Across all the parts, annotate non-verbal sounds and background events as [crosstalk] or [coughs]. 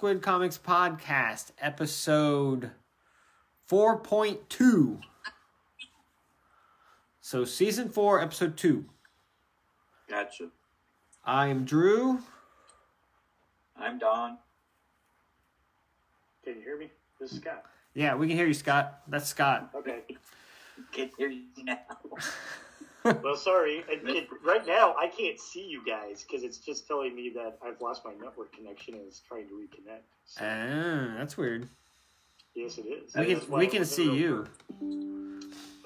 Squid Comics Podcast, episode 4.2. So, season 4, episode 2. Gotcha. I am Drew. I'm Don. Can you hear me? This is Scott. Yeah, we can hear you, Scott. That's Scott. Okay. Can hear you now. [laughs] Well, sorry. It, it, right now, I can't see you guys because it's just telling me that I've lost my network connection and it's trying to reconnect. So, Ah, that's weird. yes, it is. We can, we can see you.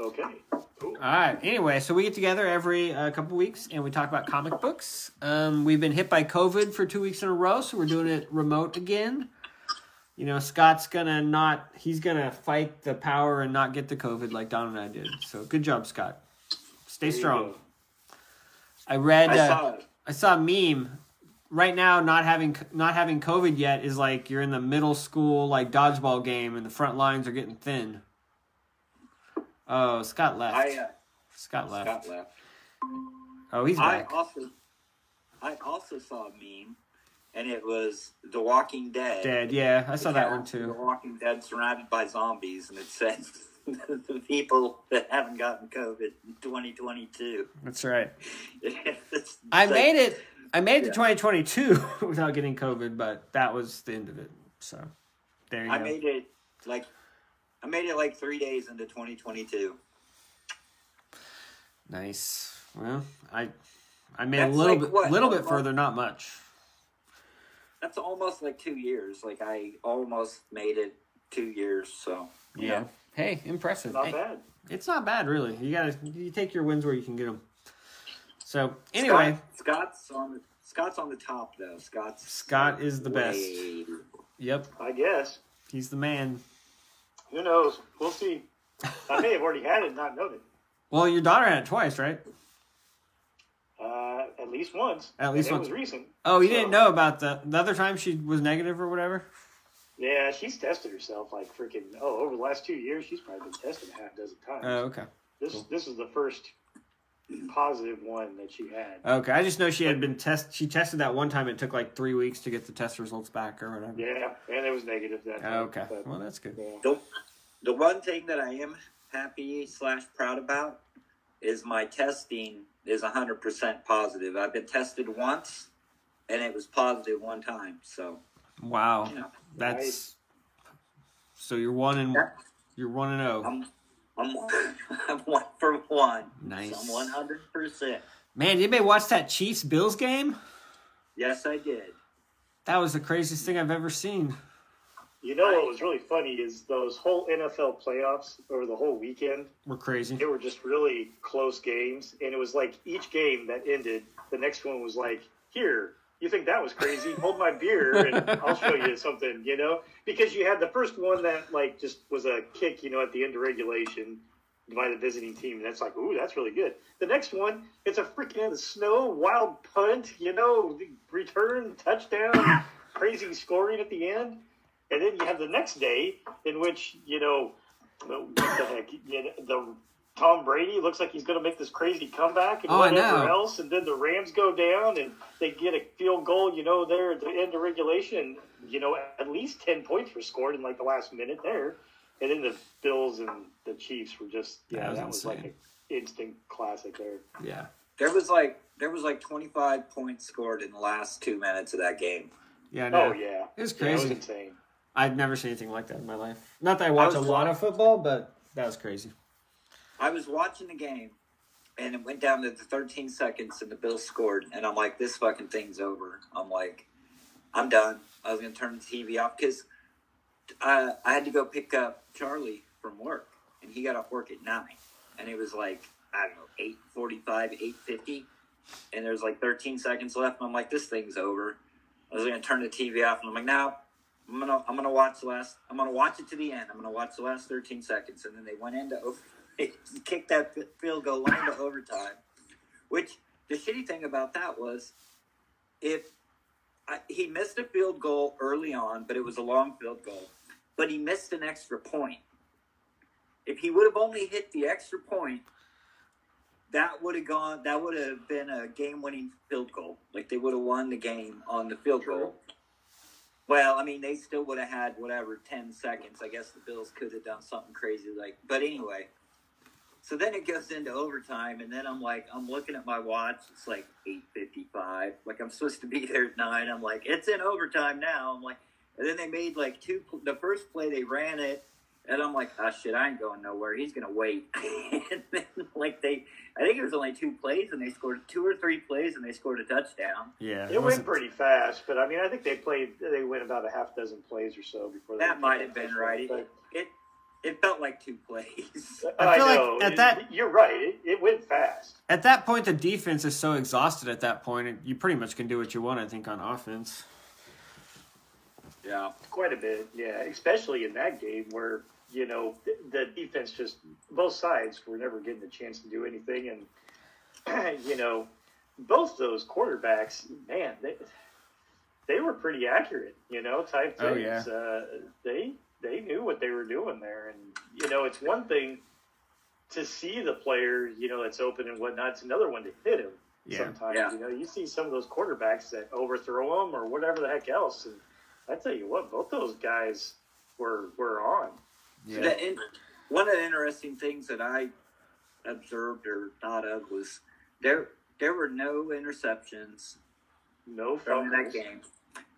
Okay. Cool. All right. Anyway, so we get together every uh, couple weeks and we talk about comic books. Um, we've been hit by COVID for two weeks in a row, so we're doing it remote again. You know, Scott's gonna not. He's gonna fight the power and not get the COVID like Don and I did. So good job, Scott. Stay There strong. I read. I uh, saw it. I saw a meme. Right now, not having not having COVID yet is like you're in the middle school like dodgeball game and the front lines are getting thin. Oh, Scott left. I uh, Scott left. Scott left. Oh, he's I back. also, I also saw a meme, and it was The Walking Dead. Dead. Yeah, I saw that one too. The too. Walking Dead surrounded by zombies, and it says [laughs] [laughs] the people that haven't gotten COVID in 2022. That's right. [laughs] It's I like- made it. I made it to 2022 [laughs] without getting COVID, but that was the end of it. So there you I go. made it like, I made it like three days into 2022. Nice. Well, I I made That's a little like bit, what, little bit further, not much. That's almost like two years. Like I almost made it two years. So Yeah. Hey, impressive. Not Hey, bad. It's not bad, really. You gotta you take your wins where you can get them. So anyway, Scott, Scott's on the Scott's on the top though. Scott's Scott is the best. yep, I guess. he's the man. Who knows? We'll see. I may have already had it and not known it. Well, your daughter had it twice, right? Uh, at least once. At least once. It was recent. Oh, you So- didn't know about the the other time she was negative or whatever. Yeah, she's tested herself like freaking. Oh, over the last two years, she's probably been tested a half dozen times. Oh, okay. this cool. this is the first positive one that she had. Okay, I just know she had been test. She tested that one time. It took like three weeks to get the test results back or whatever. Yeah, and it was negative that time. Okay, but, well that's good. yeah. The, the one thing that I am happy slash proud about is my testing is hundred percent positive. I've been tested once, and it was positive one time. So Wow, you know, that's Nice. so you're one and Yeah. you're one and oh. I'm I'm [laughs] I'm one for one. Nice. So I'm one hundred percent. Man, did anybody watch that Chiefs Bills game? Yes, I did. That was the craziest thing I've ever seen. You know what was really funny is those whole NFL playoffs over the whole weekend. We're crazy. They were just really close games, and it was like each game that ended, the next one was like, "Here, you think that was crazy? Hold my beer, and I'll show you something." You know, because you had the first one that like just was a kick, you know, at the end of regulation by the visiting team, and that's like, "Ooh, that's really good." The next one, it's a freaking in the snow, wild punt, you know, return touchdown, [laughs] crazy scoring at the end. And then you have the next day in which, you know, what the heck, you know, the Tom Brady looks like he's going to make this crazy comeback and Oh, I whatever know. else. And then the Rams go down and they get a field goal, you know, there at the end of regulation. You know, at least 10 points were scored in like the last minute there. And then the Bills and the Chiefs were just, yeah, That was that was like an instant classic there. Yeah, There was like there was like twenty five points scored in the last two minutes of that game. yeah, no. Oh, yeah. It was Yeah, it was crazy. insane. I've never seen anything like that in my life. Not that I watch a lot wa- of football, but that was crazy. I was watching the game, and it went down to the 13 seconds, and the Bills scored, and I'm like, this fucking thing's over. I'm like, I'm done. I was gonna turn the TV off because uh, I had to go pick up Charlie from work, and he got off work at nine, and it was like I don't know, eight forty-five, eight fifty, and there's like 13 seconds left, and I'm like, this thing's over. I was gonna turn the TV off, and I'm like, no. I'm gonna I'm gonna watch the last I'm gonna watch it to the end. I'm gonna watch the last 13 seconds, and then they went into over they kicked that field goal went into overtime. Which the shitty thing about that was, if I, he missed a field goal early on, but it was a long field goal, but he missed an extra point. If he would have only hit the extra point, that would have gone. That would have been a game-winning field goal. Like they would have won the game on the field goal. Well, I mean, they still would have had whatever ten seconds. I guess the Bills could have done something crazy like. But anyway, so then it goes into overtime, and then I'm like, I'm looking at my watch. It's like eight fifty-five. Like I'm supposed to be [laughs] there at nine. I'm like, it's in overtime now. I'm like, and then they made like two. The first play they ran it, and I'm like, oh shit, I ain't going nowhere. He's gonna wait. [laughs] and then like they, I think it was only two plays, and they scored two or three plays, and they scored a touchdown. Yeah, It went pretty fast, but I mean, I think they played. They went about a half dozen plays or so before they That might have been right. But, It it felt like two plays. I [laughs] I, feel like know at that- you're right. It, it went fast. At that point, the defense is so exhausted. At that point, you pretty much can do what you want. I think on offense. Yeah. Quite a bit, yeah. Especially in that game where you know the, the defense just both sides were never getting a chance to do anything, and [clears throat] you know both those quarterbacks, man, they they were pretty accurate, you know, type Oh, things. yeah. Uh, they they knew what they were doing there, and you know it's one thing to see the player, you know, that's open and whatnot. It's another one to hit him. Yeah. Sometimes, Yeah. you know, you see some of those quarterbacks that overthrow them or whatever the heck else, and I tell you what, both those guys were were on. Yeah. The in- one of the interesting things that I observed or thought of was there there were no interceptions No from that game.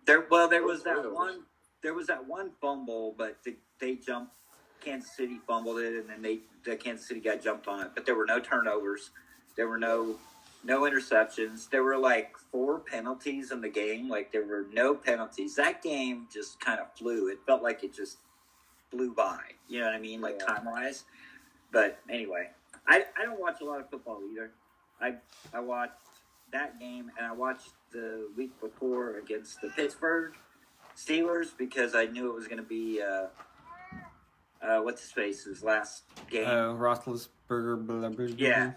There well there was that one there was that one fumble, but the, they jumped Kansas City fumbled it and then they the Kansas City guy jumped on it. But there were no turnovers. There were no no interceptions. There were like four penalties in the game. Like there were no penalties. That game just kind of flew. It felt like it just flew by. You know what I mean? Like Yeah. time wise. But anyway, I, I don't watch a lot of football either. I I watched that game and I watched the week before against the Pittsburgh Steelers because I knew it was going to be uh, uh, what's his face's last game. Uh, Roethlisberger. Blah, blah, blah, Yeah.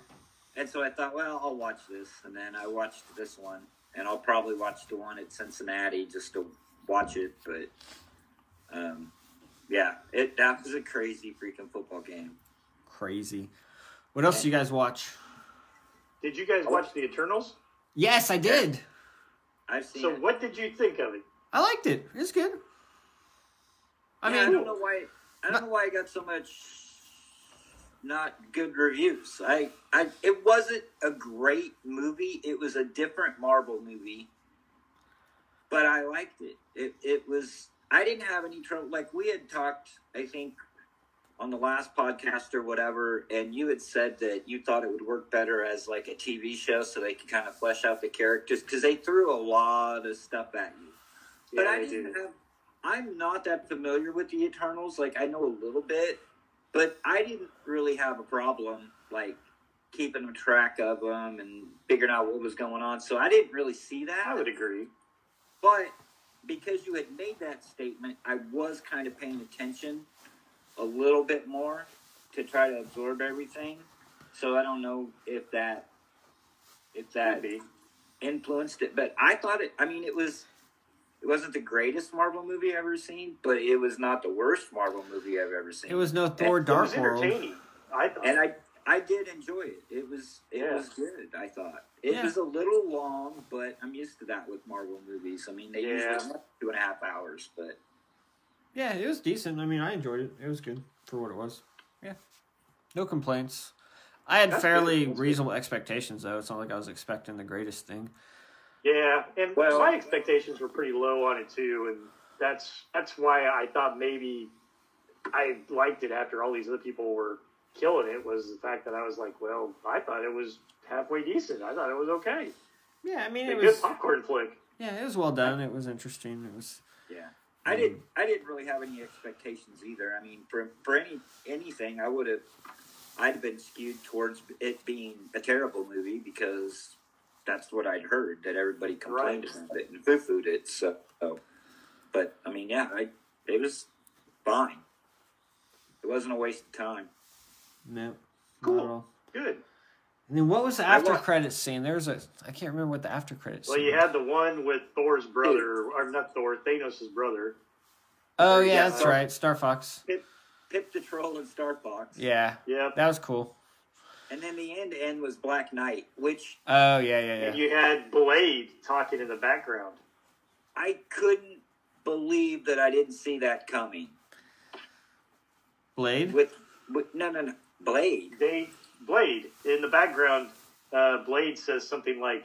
And so I thought, well, I'll watch this. And then I watched this one. And I'll probably watch the one at Cincinnati just to watch it. But, um, yeah, it that was a crazy freaking football game. Crazy. What else do you guys watch? Did you guys watch the Eternals? Yes, I did. I've seen So it. what did you think of it? I liked it. It's good. I Yeah, I mean, don't know why. I don't know why I got so much not good reviews. I, I, it wasn't a great movie. It was a different Marvel movie, but I liked it. It, it was. I didn't have any trouble. Like we had talked, I think, on the last podcast or whatever, and you had said that you thought it would work better as like a TV show, so they could kind of flesh out the characters because they threw a lot of stuff at you. But Yeah, I didn't did. have. I'm not that familiar with the Eternals. Like I know a little bit, but I didn't really have a problem like keeping track of them and figuring out what was going on. So I didn't really see that. I would agree. But because you had made that statement, I was kind of paying attention a little bit more to try to absorb everything. So I don't know if that if that Maybe. influenced it, but I thought it. I mean, it was. It wasn't the greatest Marvel movie I've ever seen, but it was not the worst Marvel movie I've ever seen. it was no Thor It Dark was World. entertaining. I thought. and I I did enjoy it. It was it Yeah. was good. I thought it Yeah. was a little long, but I'm used to that with Marvel movies. I mean, they Yeah. usually are two and a half hours, but Yeah, it was decent. I mean, I enjoyed it. It was good for what it was. Yeah, no complaints. I had That's fairly good. That's good. reasonable expectations, though. It's not like I was expecting the greatest thing. Yeah, and Well- my expectations were pretty low on it too, and that's that's why I thought maybe I liked it after all these other people were killing it. Was the fact that I was like, well, I thought it was halfway decent. I thought it was okay. Yeah, I mean, it was A it good was. popcorn flick. Yeah, it was well done. It was interesting. It was. yeah. I um, didn't. I didn't really have any expectations either. I mean, for for any anything, I would have. I'd have been skewed towards it being a terrible movie because that's what I'd heard that everybody complained Right. about it and foo fooed it. So, but I mean, yeah, I it was fine. It wasn't a waste of time. No, Cool. not at all. Good. And then what was the after wa- credits scene? There was a. I can't remember what the after credits. Well, scene you was. had the one with Thor's brother, or not Thor, Thanos' brother. Oh yeah, Yeah, that's Star- right. Star Fox. Pip, Pip the Troll and Star Fox. Yeah, Yep. that was cool. And then the end end was Black Knight, which Oh yeah, yeah, And yeah. you had Blade talking in the background. I couldn't believe that I didn't see that coming. Blade. With, with no, no, no, Blade. They Blade in the background. Uh, Blade says something like,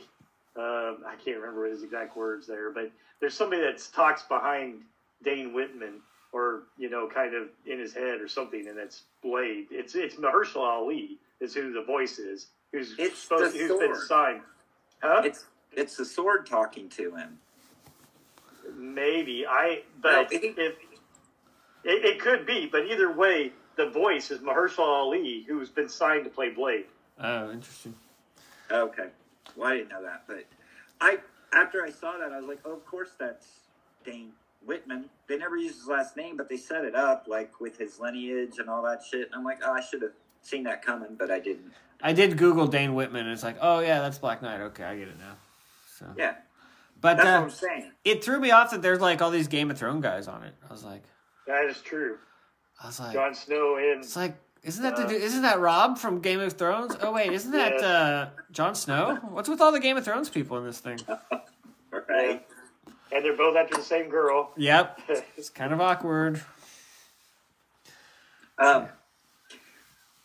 uh, I can't remember his exact words there, but there's somebody that talks behind Dane Whitman, or you know, kind of in his head or something, and it's Blade. It's it's Mahershala Ali is who the voice is, who's It's supposed the who's been signed. Huh? It's it's the sword talking to him. Maybe I, but Well, if, it- it, it could be. But either way, the voice is Mahershala Ali, who's been signed to play Blade. Oh, interesting. Okay. Well, I didn't know that, but I after I saw that, I was like, oh, of course that's Dane Whitman. They never used his last name, but they set it up like with his lineage and all that shit. And I'm like, oh, I should have seen that coming, but I didn't. I did Google Dane Whitman, and it's like, oh yeah, that's Black Knight. Okay, I get it now. So, Yeah, but that's uh, what I'm saying. it threw me off that there's like all these Game of Thrones guys on it. I was like, That is true. I was like, Jon Snow and it's like, isn't that the Uh, dude, isn't that Rob from Game of Thrones? Oh wait, isn't that Yeah. uh, Jon Snow? What's with all the Game of Thrones people in this thing? [laughs] Right? and they're both after the same girl. Yep, [laughs] it's kind of awkward. Um,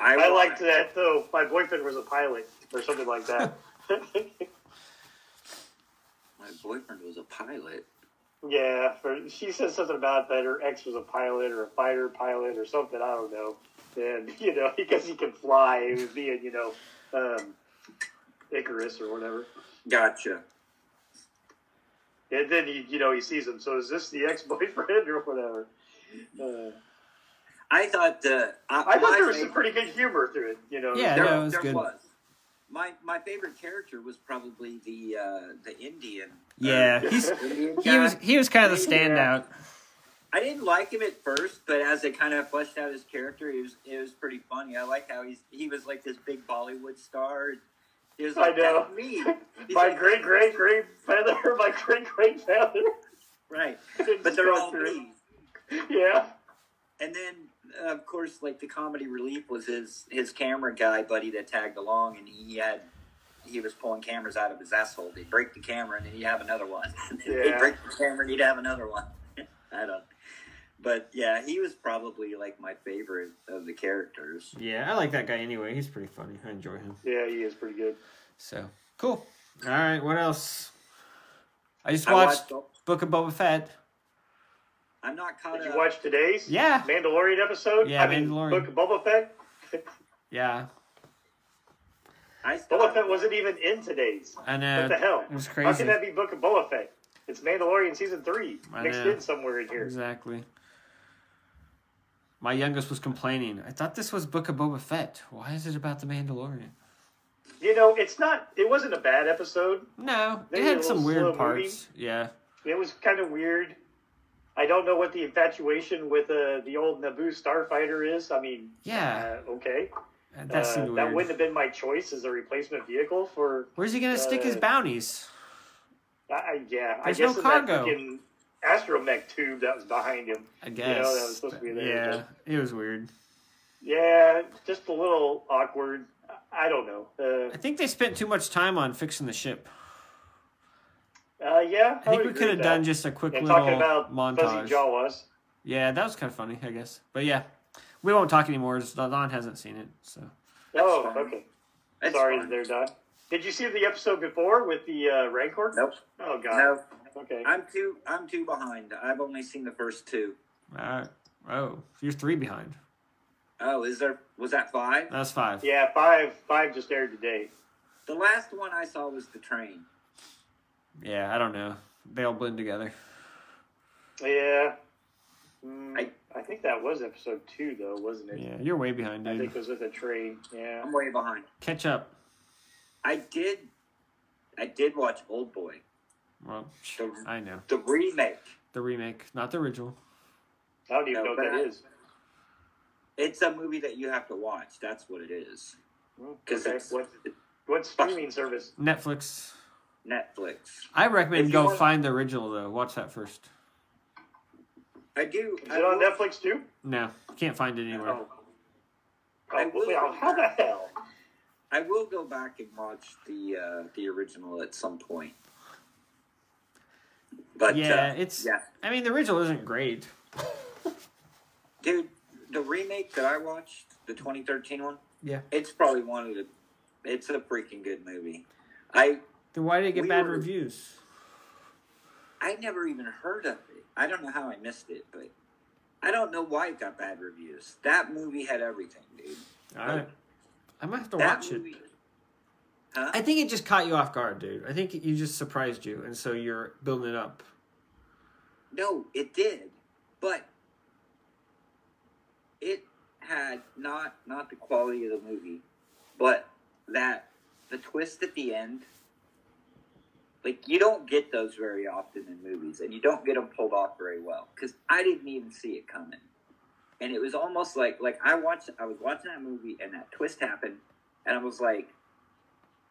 I, I liked that though. My boyfriend was a pilot or something like that. [laughs] My boyfriend was a pilot. yeah, for, she said something about that her ex was a pilot or a fighter pilot or something. I don't know. And [laughs] you know, because he can fly, he was being you know um, Icarus or whatever. Gotcha. And then he, you know, he sees him. So is this the ex-boyfriend [laughs] or whatever? Uh, I thought uh, I, I thought there was some pretty good humor through it. You know, Yeah, there, no, it was there good. was. My my favorite character was probably the uh, the Indian. Yeah, uh, he's Indian he was he was kind of the Yeah. standout. I didn't like him at first, but as they kind of fleshed out his character, it was it was pretty funny. I like how he's he was like this big Bollywood star. He was like I know. "That's me. [laughs] He's my like, great great great feather, [laughs] my great great feather. right, [laughs] but they're all me. Yeah, And then uh, of course, like the comedy relief was his his camera guy buddy that tagged along, and he had he was pulling cameras out of his asshole. They'd break the camera, and then he'd have another one. [laughs] They'd break the camera, and he'd have another one. [laughs] I don't. But yeah, he was probably like my favorite of the characters. Yeah, I like that guy anyway. He's pretty funny. I enjoy him. yeah, he is pretty good. So cool. All right, what else? I just I watched watched- Book of Boba Fett. I'm not caught Did you watch today's Yeah. Mandalorian episode? Yeah, I mean, Mandalorian. Book of Boba Fett. [laughs] Yeah, I still Boba Fett wasn't even in today's. I know. What the hell? It was How can that be Book of Boba Fett? It's Mandalorian season three I mixed know. in somewhere in here. Exactly. My youngest was complaining. I thought this was Book of Boba Fett. Why is it about the Mandalorian? You know, it's not. It wasn't a bad episode. No, it Maybe a had some weird slow parts. Yeah, It was kind of weird. I don't know what the infatuation with uh, the old Naboo starfighter is. I mean, yeah, uh, okay, that Uh, seemed that wouldn't have been my choice as a replacement vehicle for. Where's he gonna stick his uh, bounties? I, yeah, I guess no that cargo. freaking astromech tube that was behind him. I guess. know, that was supposed to be there, yeah, it was weird. Yeah, just a little awkward. I don't know. Uh, I think they spent too much time on fixing the ship. Uh, yeah, I think we could have done just a quick And little talking about montage. fuzzy Jawas. Yeah, that was kind of funny, I guess. But yeah, we won't talk anymore. as Don hasn't seen it, so Oh, fine. okay. That's Sorry, fine. they're done. Did you see the episode before with the uh, Rancor? Nope. Oh God. No, Okay. I'm too. I'm too behind. I've only seen the first two. all right. Oh, you're three behind. Oh, is there? Was that five? That's five. Yeah, five. Five just aired today. The last one I saw was the train. Yeah, I don't know. They all blend together. Yeah. Mm, I- I, think that was episode two, though, wasn't it? Yeah, you're way behind, I think it was with a train. Yeah. I'm way behind. Catch up. I did. I did watch Old Boy, Well, the, I know the remake. the remake, not the original. I don't even No, know but what that I- is. It's a movie that you have to watch. That's what it is. Mm, Because Okay. What, what streaming service? Netflix. Netflix. I recommend go want- find the original though. Watch that first. I do. Is I it on will- Netflix too? No, can't find it anywhere. Oh. I Oh, will- well, how the hell? I will go back and watch the uh, the original at some point. But yeah, uh, it's. yeah, I mean, the original isn't great. [laughs] dude, the remake that I watched, the 2013 one, Yeah. it's probably one of the. It's a freaking good movie. I Then why did it get We bad were- reviews? I never even heard of it. I don't know how I missed it, but I don't know why it got bad reviews. That movie had everything, dude. All right. I might have to watch movie. it. Huh? I think it just caught you off guard, dude. I think you just surprised you, and so you're building it up. No, it did, but it had not not the quality of the movie, but that the twist at the end. Like you don't get those very often in movies, and you don't get them pulled off very well. Because I didn't even see it coming, and it was almost like like I watched I was watching that movie, and that twist happened, and I was like,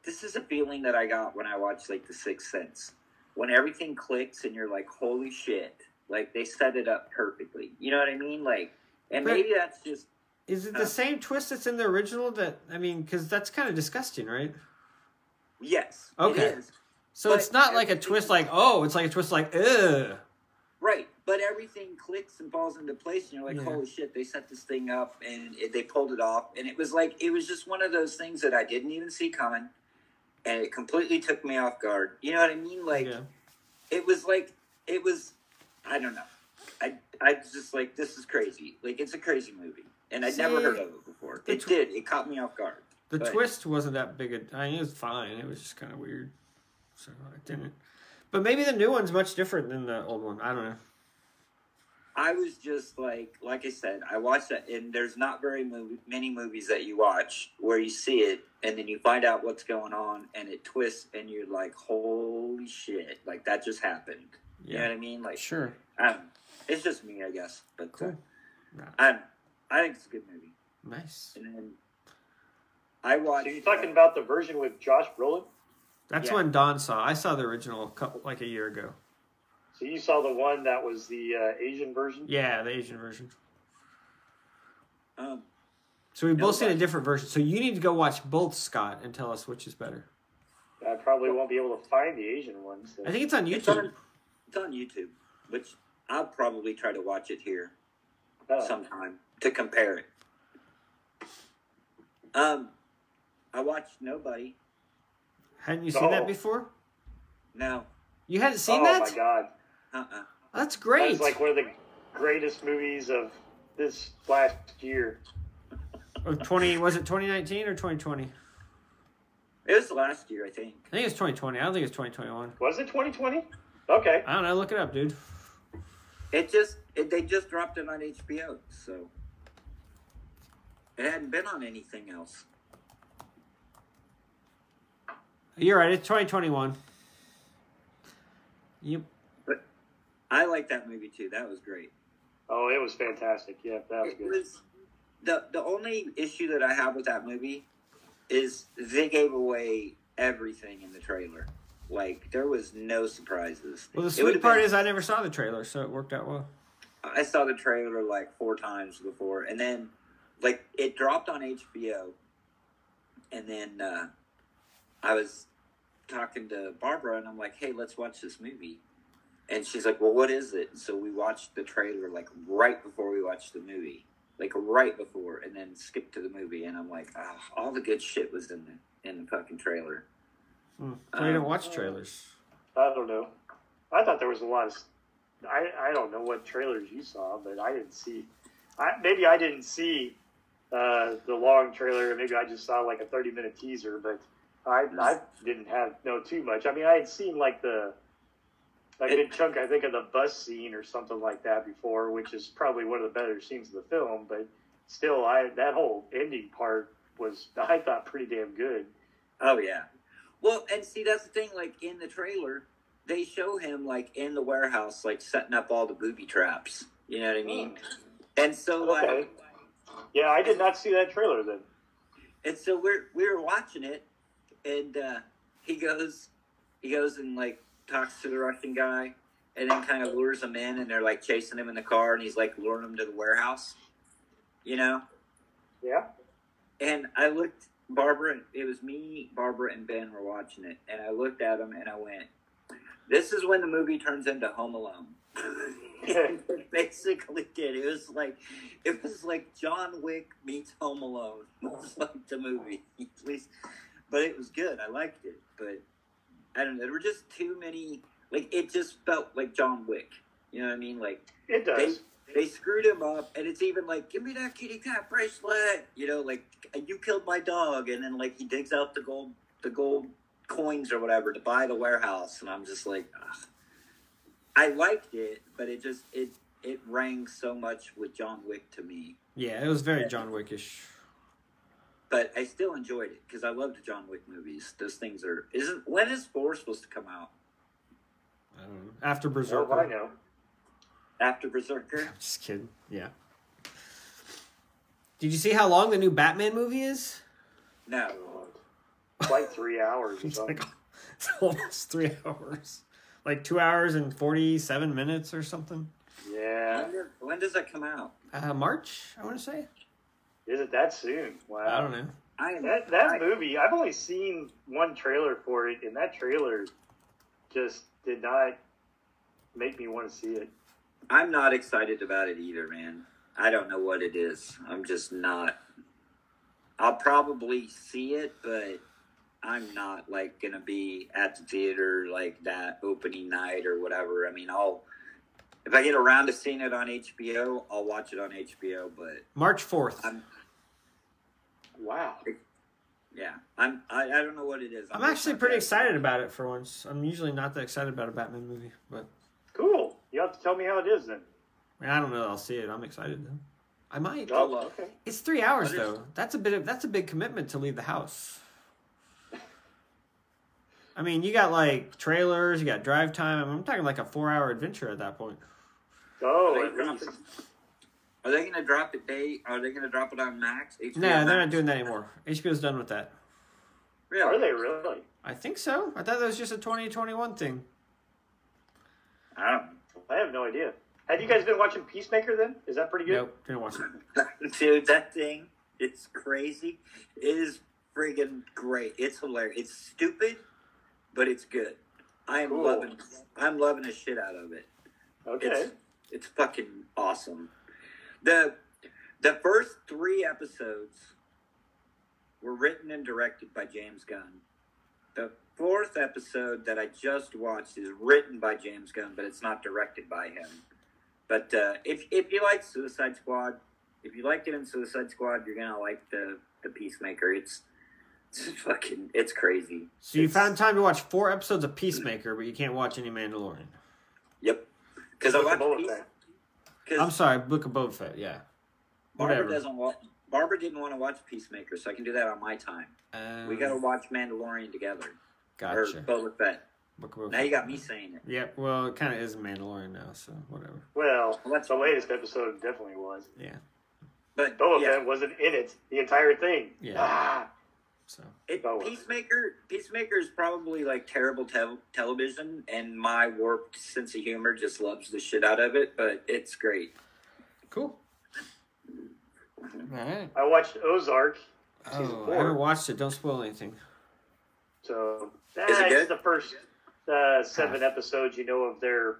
"This is a feeling that I got when I watched like The Sixth Sense." when everything clicks and you're like, holy shit, like they set it up perfectly. You know what I mean? Like, and But- maybe that's just Is it Uh. the same twist that's in the original? That I mean, because that's kind of disgusting, right? yes, Okay. it is So But it's not like a twist like oh, it's like a twist like ugh. right, but everything clicks and falls into place, and you're like, Yeah. holy shit, they set this thing up and it, they pulled it off, and it was like it was just one of those things that I didn't even see coming, and it completely took me off guard. You know what I mean? Like. yeah. it was like it was i don't know i i was just like this is crazy like it's a crazy movie and i'd never heard of it before it tw- did it caught me off guard The But- twist wasn't that big. A, I mean, it was fine. It was just kind of weird. So I didn't. But maybe the new one's much different than the old one. I don't know. i was just like like i said i watched that and there's not very movie, many movies that you watch where you see it and then you find out what's going on and it twists and you're like holy shit like that just happened you know Yeah. what i mean like Sure. I it's just me i guess but Cool. uh, I, um, I think it's a good movie Nice. and then i watched So you talking uh, about the version with Josh Brolin? That's Yeah. when Don saw. I saw the original couple, like a year ago. So you saw the one that was the uh, Asian version? Yeah, the Asian version. um, So we've No, both seen a different version. So you need to go watch both, Scott, and tell us which is better. I probably won't be able to find the Asian one. So. I think it's on It's YouTube. on, it's on YouTube, which I'll probably try to watch it here Oh. sometime to compare it. Um, I watched Nobody. Hadn't you seen that Oh. before? No, You hadn't seen oh that? Oh my god, uh-uh. That's great. that's like one of the greatest movies of this last year. Of twenty was it twenty nineteen or twenty twenty? It was last year, I think. I think it's twenty twenty. I don't think it's twenty twenty one. Was it 2020? Okay. I don't know. Look it up, dude. It just it, they just dropped it on HBO, so it hadn't been on anything else. You're right. It's twenty twenty one. Yep. I like that movie too. That was great. Oh, it was fantastic. Yeah, that was it good. was the the only issue that I have with that movie is they gave away everything in the trailer. Like there was no surprises. Well, the sweet part been- is I never saw the trailer, so it worked out well. I saw the trailer like four times before, and then like it dropped on HBO, and then uh, I was talking to Barbara, and I'm like, "Hey, let's watch this movie," and she's like, "Well, what is it?" So we watched the trailer like right before we watched the movie, like right before, and then skipped to the movie, and I'm like, ah, all the good shit was in the in the fucking trailer. Hmm. So you don't Um, watch trailers. I don't know. I thought there was a lot of. I I don't know what trailers you saw, but I didn't see. I maybe I didn't see uh, the long trailer. Maybe I just saw like a thirty minute teaser, but I I didn't have know too much. I mean, I had seen like the like a good chunk, I think, of the bus scene or something like that before, which is probably one of the better scenes of the film. But still, I that whole ending part was I thought pretty damn good. Oh yeah. Well, and see that's the thing. Like in the trailer, they show him like in the warehouse, like setting up all the booby traps. You know what I mean? Oh. And so like, Okay. Yeah, I did not see that trailer then. and so we're we were watching it, and uh, he goes, he goes and like talks to the Russian guy, and then kind of lures him in, and they're like chasing him in the car, and he's like luring him to the warehouse. You know. Yeah. And I looked, Barbara, it was me, Barbara, and Ben were watching it. And I looked at him and I went, This is when the movie turns into Home Alone. [laughs] basically did. It was like it was like John Wick meets Home Alone. [laughs] It was like the movie, at least. But it was good. I liked it. But I don't know. There were just too many. Like it just felt like John Wick. You know what I mean? Like It they does. they screwed him up, and it's even like, give me that kitty cat bracelet. You know, like you killed my dog, and then like he digs out the gold, the gold coins or whatever to buy the warehouse, and I'm just like, ugh. I liked it, but it just it it rang so much with John Wick to me. Yeah, it was very John Wickish. But I still enjoyed it because I loved the John Wick movies. Those things are isn't when is four supposed to come out? I don't know. After Oh, Berserker. I know. After Berserker? [laughs] I'm just kidding. Yeah. Did you see how long the new Batman movie is? No. It's like three hours or [laughs] It's something. like [laughs] it's almost three hours. Like two hours and forty-seven minutes or something. Yeah. When, when does that come out? Uh, March, I want to say. Is it that soon? Wow. I don't know. I That that I- movie, I've only seen one trailer for it, and that trailer just did not make me want to see it. I'm not excited about it either, man. I don't know what it is. I'm just not. I'll probably see it, but I'm not like gonna be at the theater like that opening night or whatever. I mean, I'll if I get around to seeing it on HBO, I'll watch it on HBO. But March fourth. I'm Wow. yeah, I'm I, I don't know what it is. I'm just actually pretty that excited about it for once. I'm usually not that excited about a Batman movie, but Cool. You have to tell me how it is then. I, mean, I don't know. I'll see it. I'm excited though. I might. Oh, okay. It's three hours What is- though. That's a bit of that's a big commitment to leave the house. [laughs] I mean, you got like trailers, you got drive time. I'm talking like a four hour adventure at that point. Oh, Are they, least. dropping, are they gonna drop it day? Are they gonna drop it on Max? HBO No, they're not doing that anymore. HBO's done with that. Really? Are they really? I think so. I thought that was just a 2021 thing. I don't. I have no idea. Have you guys been watching Peacemaker then? Is that pretty good? Nope, didn't watch it. [laughs] Dude, that thing, it's crazy. It is friggin' great. It's hilarious. It's stupid, but it's good. I am Cool. loving. I'm loving the shit out of it. Okay. It's it's fucking awesome. The the first three episodes were written and directed by James Gunn. The fourth episode that I just watched is written by James Gunn, but it's not directed by him. But uh, if if you like Suicide Squad, if you liked it in Suicide Squad, you're gonna like the the Peacemaker. It's it's [laughs] fucking it's crazy. So you It's- found time to watch four episodes of Peacemaker, but you can't watch any Mandalorian. Yep. Because I watched Peace- Fett. 'cause- I'm sorry, Book of Boba Fett. Yeah. Barbara Whatever. doesn't want. Barbara didn't want to watch Peacemaker, so I can do that on my time. Um, we got to watch Mandalorian together or Gotcha. Boba Fett. Book of Boba Now you got me saying it. Yeah, well, it kind of is Mandalorian now, so whatever. Well, Well, that's- the latest episode definitely was. Yeah. But Boba yeah, Fett wasn't in it the entire thing. Yeah. Ah, So it, Peacemaker. Peacemaker is probably like terrible tel- television, and my warped sense of humor just loves the shit out of it. But it's great. cool. All right. I watched Ozark, season Oh, I haven't watched it. Don't spoil anything. So Is it that's good? the first uh, seven episodes you know of their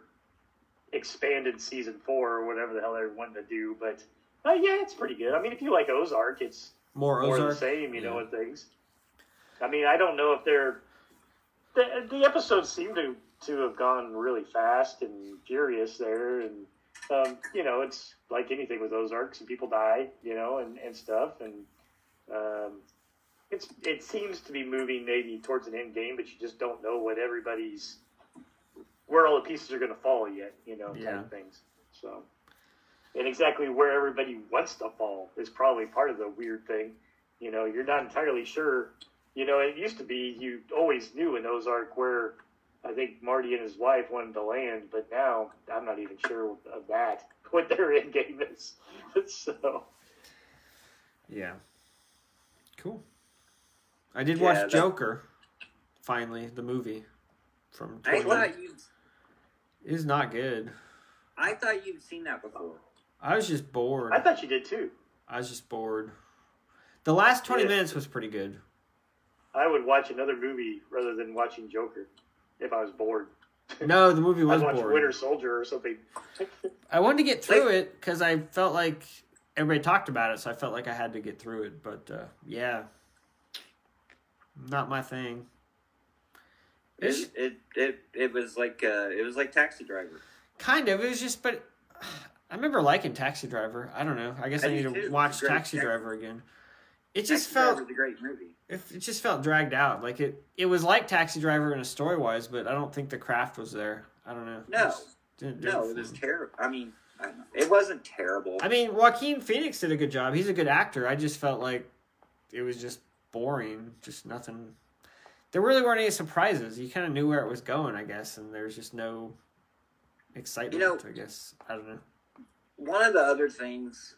expanded season four or whatever the hell they're wanting to do. But uh, yeah, it's pretty good. I mean, if you like Ozark, it's More more Ozark. the same, you know, Yeah. with things. I mean, I don't know if they're the, the episodes seem to to have gone really fast and furious there, and um, you know, it's like anything with Ozarks, and people die, you know, and, and stuff, and um, it's it seems to be moving maybe towards an end game, but you just don't know what everybody's where all the pieces are going to fall yet, you know, Yeah. type things. So, and exactly where everybody wants to fall is probably part of the weird thing. You know, you're not entirely sure. You know, it used to be you always knew in Ozark where I think Marty and his wife wanted to land, but now I'm not even sure of that [laughs] what their end game is. [laughs] so, Yeah. Cool. I did Yeah, watch that- Joker. Finally, the movie from. I 20 thought you. It is not good. I thought you'd seen that before. I was just bored. I thought you did too. I was just bored. The last 20 Yeah. minutes was pretty good. I would watch another movie rather than watching Joker if I was bored. No, the movie [laughs] I was watched boring. Winter Soldier or something. I wanted to get through it because I felt like everybody talked about it, so I felt like I had to get through it. But uh, yeah, not my thing. It, it it it was like uh, it was like Taxi Driver. kind of. It was just, but [sighs] I remember liking Taxi Driver. I don't know. I guess I, I need to too. watch Taxi Taxi- Driver again. It just Taxi felt Driver's a great movie. it, it just felt dragged out. Like it it was like Taxi Driver in a story wise, but I don't think the craft was there. I don't know. No. Do No, it it was terrible. I mean, I it wasn't terrible. I mean, Joaquin Phoenix did a good job. He's a good actor. I just felt like it was just boring. Just nothing. There really weren't any surprises. You kind of knew where it was going, I guess, and there's just no excitement. You know- I guess I don't know. One of the other things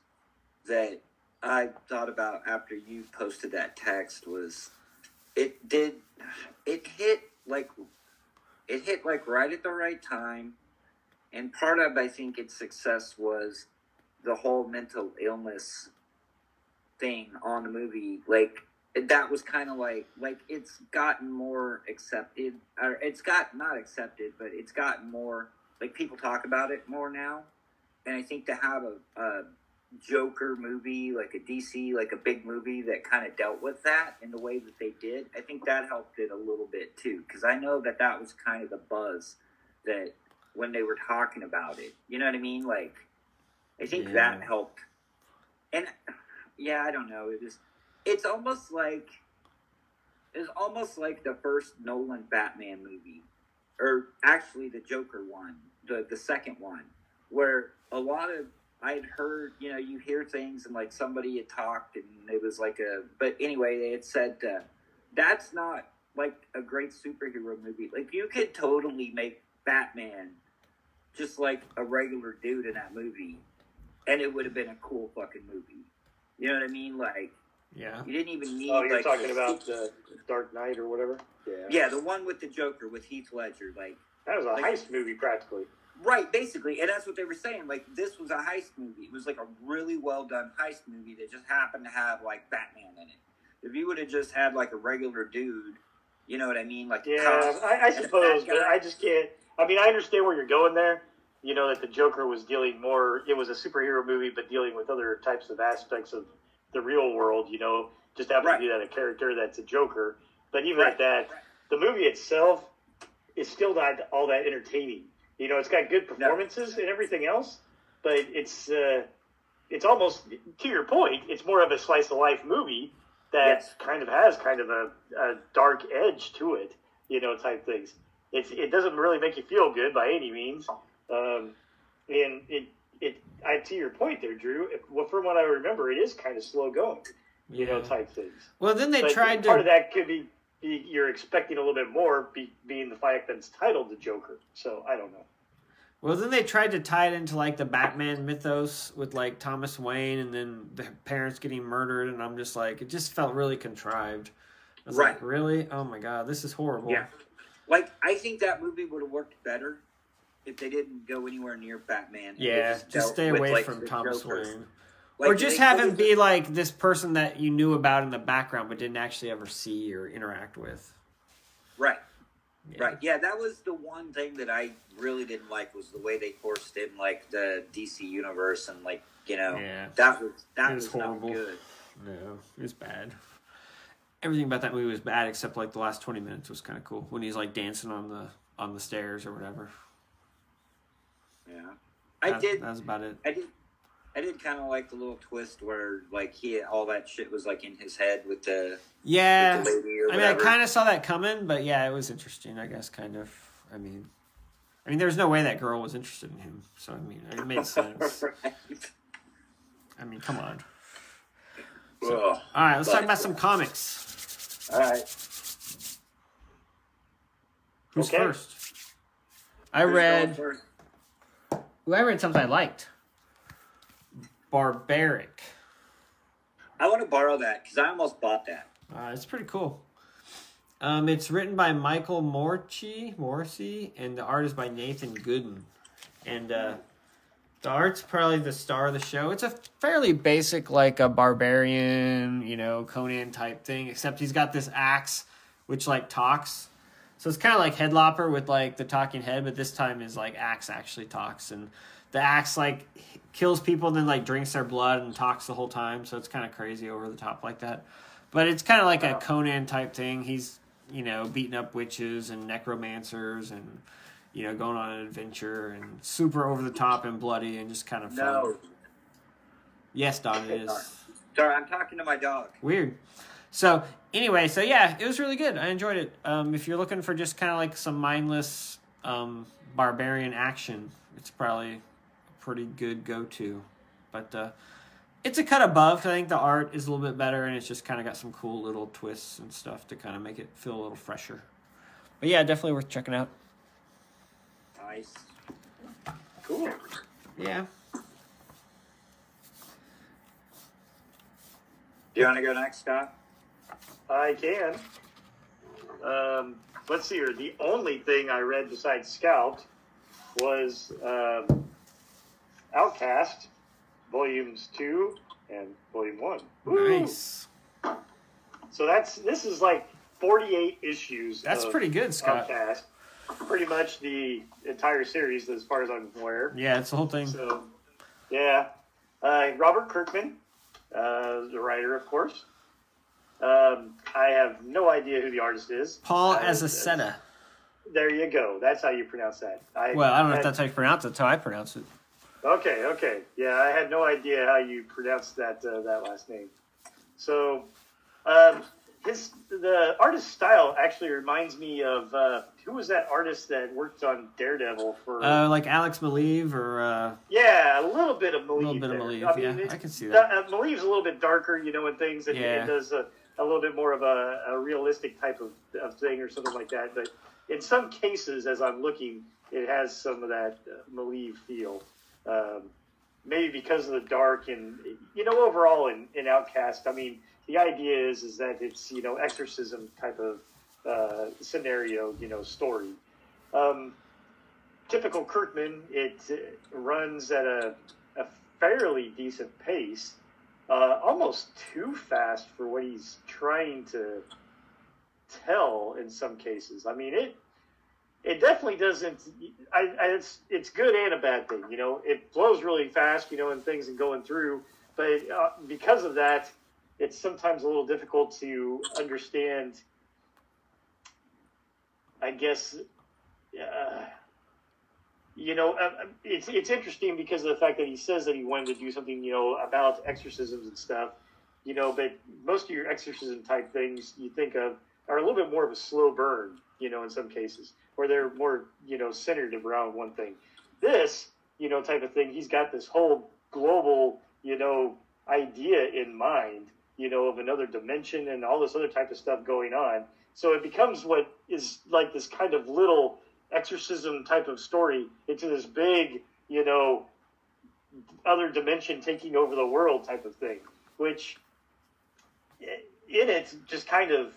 that I thought about after you posted that text was it did it hit like it hit like right at the right time. And part of I think its success was the whole mental illness thing on the movie. Like that was kind of like like it's gotten more accepted or it's got not accepted but it's gotten more like people talk about it more now. And I think to have a, a Joker movie, like a DC, like a big movie that kind of dealt with that in the way that they did, I think that helped it a little bit too. Because I know that that was kind of the buzz that when they were talking about it, you know what I mean? Like, I think Yeah. that helped. And yeah, I don't know. It was, it's almost like, it's almost like the first Nolan Batman movie, or actually the Joker one, the the second one, where a lot of I had heard, you know, you hear things and like somebody had talked and it was like a, but anyway, they had said uh, that's not like a great superhero movie. Like you could totally make Batman just like a regular dude in that movie, and it would have been a cool fucking movie. You know what I mean? Like Yeah. you didn't even need. Oh, you're like, talking about the Dark Knight or whatever. Yeah, Yeah, the one with the Joker with Heath Ledger, like. that was a Like- heist movie practically. Right, basically, and that's what they were saying. Like this was a heist movie. It was like a really well done heist movie that just happened to have like Batman in it. If you would have just had like a regular dude, you know what I mean? Like Yeah, cop, I, I suppose, but. I just can't. I mean, I understand where you're going there. You know that the Joker was dealing more. It was a superhero movie, but dealing with other types of aspects of the real world. You know, just happen Right. to be that a character that's a Joker. But even Right, at that, right. the movie itself is still not all that entertaining. You know, it's got good performances and everything else, but it's uh, it's almost to your point. It's more of a slice of life movie that Yes. kind of has kind of a, a dark edge to it. You know, type things. It's it doesn't really make you feel good by any means. Um, and it it I to your point there, Drew. If, well, from what I remember, it is kind of slow going. You know, type things. Well, then they But tried part to. Part of that could be, be you're expecting a little bit more, be, being the fact that it's titled the Joker. So I don't know. Well, then they tried to tie it into like the Batman mythos with like Thomas Wayne and then the parents getting murdered, and I'm just like, it just felt really contrived. I was like, Right. really? Oh my god, this is horrible. Yeah. Like I think that movie would have worked better if they didn't go anywhere near Batman. Yeah, just dealt stay away like, from Thomas Joker. Wayne. Like, or just have him be like this person that you knew about in the background but didn't actually ever see or interact with. right. Yeah. Right. Yeah, that was the one thing that I really didn't like was the way they forced in like the DC universe and like you know Yeah. that was that It was was, not horrible. good. No, it was bad. Everything about that movie was bad except like the last twenty minutes was kind of cool when he's like dancing on the on the stairs or whatever. Yeah, I That- did. That's about it. I did. I did kind of like the little twist where like he all that shit was like in his head with the, Yeah. with the I mean, I kind of saw that coming, but yeah, it was interesting. I guess kind of. I mean, I mean, there's no way that girl was interested in him. So I mean, it made [laughs] sense. Right. I mean, come on. Ugh. All right, let's talk about some comics. All right. Who's Okay. first? I Who's read. first? Ooh, I read something I liked. Barbaric. I want to borrow that because I almost bought that. Uh, it's pretty cool. Um, it's written by Michael Morchi, Morrissey, and the art is by Nathan Gooden. And uh, the art's probably the star of the show. It's a fairly basic, like a barbarian, you know, Conan type thing, except he's got this axe which like talks. So it's kind of like Headlopper with like the talking head, but this time is like Axe actually talks, and the Axe like kills people, and then like drinks their blood and talks the whole time. So it's kind of crazy over the top like that. But it's kind of like a Conan type thing. He's you know beating up witches and necromancers and you know going on an adventure and super over the top and bloody and just kind of fun. No, Yes, Don, it is. sorry, I'm talking to my dog. Weird. So anyway, so yeah, it was really good. I enjoyed it. Um, if you're looking for just kind of like some mindless um, barbarian action, it's probably pretty good go-to. But uh, it's a cut above. I think the art is a little bit better, and it's just kind of got some cool little twists and stuff to kind of make it feel a little fresher. But yeah, definitely worth checking out. Nice. Cool. Yeah. Do you want to go next, Scott? I can. Um, let's see here. The only thing I read besides Scout was um, Outcast, volumes two and volume one. Nice. So that's this is like 48 issues. That's pretty good, Scott. Outcast. Pretty much the entire series, as far as I'm aware. Yeah, it's the whole thing. So, yeah. Uh, Robert Kirkman, uh, the writer, of course. Um, I have no idea who the artist is. Paul Uh, Azaceta. There you go. That's how you pronounce that. I, Well, I don't know if that's how you pronounce it. That's how I pronounce it. Okay, okay. Yeah, I had no idea how you pronounced that uh, that last name. So, um, his the artist style actually reminds me of uh, who was that artist that worked on Daredevil for? Uh, like Alex Maleev or uh, yeah, a little bit of Maleev. little bit of there. Maleev, yeah, it- I can see that. Uh, Maleev's a little bit darker, you know, in things, and Yeah. it does a, a little bit more of a, a realistic type of, of thing or something like that. But in some cases, as I'm looking, it has some of that uh, Maleev feel. Um, maybe because of the dark and you know overall in, in Outcast, I mean the idea is is that it's you know exorcism type of uh, scenario, you know story. Um, typical Kirkman, it runs at a, a fairly decent pace, uh, almost too fast for what he's trying to tell in some cases. I mean it. It definitely doesn't. I, I, it's it's good and a bad thing. You know, it blows really fast. You know, and things and going through, but uh, because of that, it's sometimes a little difficult to understand. I guess, uh, you know, uh, it's it's interesting because of the fact that he says that he wanted to do something, you know, about exorcisms and stuff. You know, but most of your exorcism type things you think of are a little bit more of a slow burn. You know, in some cases, or they're more, you know, centered around one thing. This, you know, type of thing, he's got this whole global, you know, idea in mind, you know, of another dimension and all this other type of stuff going on. So it becomes what is like this kind of little exorcism type of story into this big, you know, other dimension taking over the world type of thing, which in it just kind of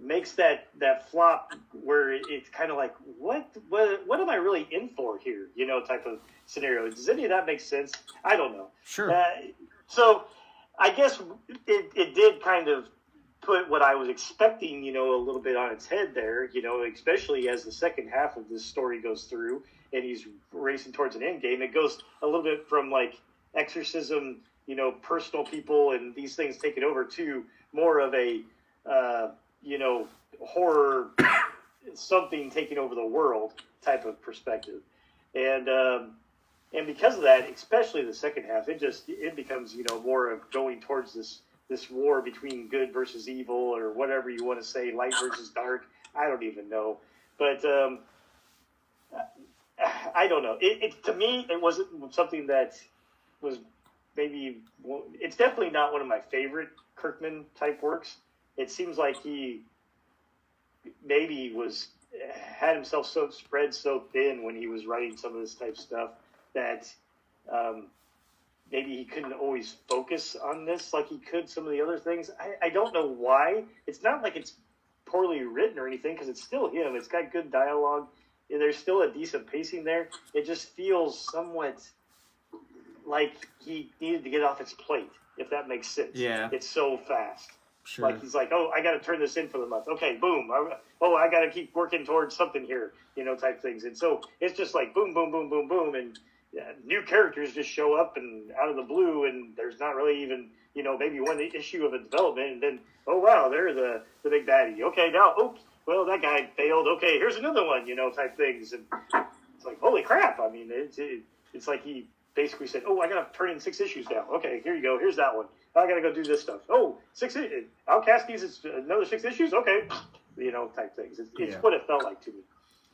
makes that that flop where it's kind of like what what what am I really in for here? You know, type of scenario. Does any of that make sense? I don't know. Sure. Uh, so I guess it, it did kind of put what I was expecting, you know, a little bit on its head there, you know, especially as the second half of this story goes through and he's racing towards an end game. It goes a little bit from like exorcism, you know, personal people and these things taking over to more of a, uh, you know, horror, [coughs] something taking over the world type of perspective. And, um, and because of that, especially the second half, it just it becomes you know more of going towards this this war between good versus evil or whatever you want to say, light versus dark. I don't even know, but um, I don't know. It, it to me, it wasn't something that was maybe. It's definitely not one of my favorite Kirkman type works. It seems like he maybe was had himself so spread so thin when he was writing some of this type of stuff that um, maybe he couldn't always focus on this like he could some of the other things. I, I don't know why. It's not like it's poorly written or anything because it's still him. It's got good dialogue. There's still a decent pacing there. It just feels somewhat like he needed to get off his plate, if that makes sense. Yeah. It's so fast. Sure. Like he's like, oh, I got to turn this in for the month. Okay, boom. I, oh, I got to keep working towards something here, you know, type things. And so it's just like boom, boom, boom, boom, boom, and yeah, new characters just show up and out of the blue, and there's not really even, you know, maybe one issue of a development, and then oh wow, they're the the big baddie. Okay, now oops, well that guy failed. Okay, here's another one, you know, type things, and it's like holy crap. I mean, it's it, it's like he basically said, oh, I got to turn in six issues now. Okay, here you go. Here's that one. I got to go do this stuff. Oh, six. Outcast needs is another six issues. Okay, you know, type things. It's, it's Yeah. what it felt like to me.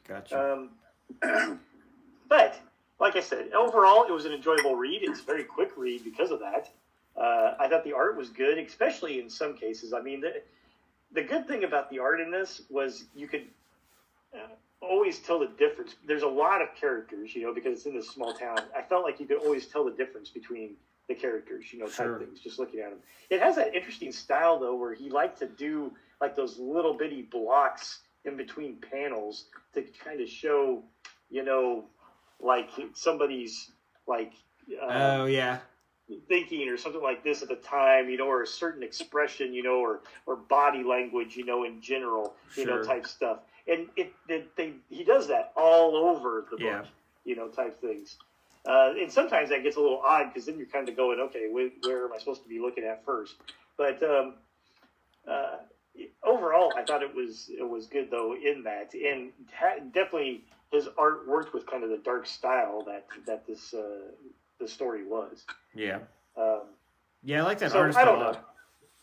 Gotcha. Um, [clears throat] but like I said, overall, it was an enjoyable read. It's a very quick read because of that. Uh, I thought the art was good, especially in some cases. I mean, the, the good thing about the art in this was you could uh, always tell the difference. There's a lot of characters, you know, because it's in this small town. I felt like you could always tell the difference between the characters, you know, type Sure. things, just looking at them. It has that interesting style, though, where he liked to do like those little bitty blocks in between panels to kind of show, you know, like somebody's like uh, oh yeah. thinking or something like this at the time, you know, or a certain expression, you know, or or body language, you know, in general, you know, type stuff. And it, it they he does that all over the book, Yeah. you know, type things. Uh, and sometimes that gets a little odd because then you're kind of going, okay, where, where am I supposed to be looking at first? But um, uh, overall, I thought it was it was good though in that, and ha- definitely his art worked with kind of the dark style that that this uh, the story was. Yeah. Um, Yeah, I like that so artist I a lot. know.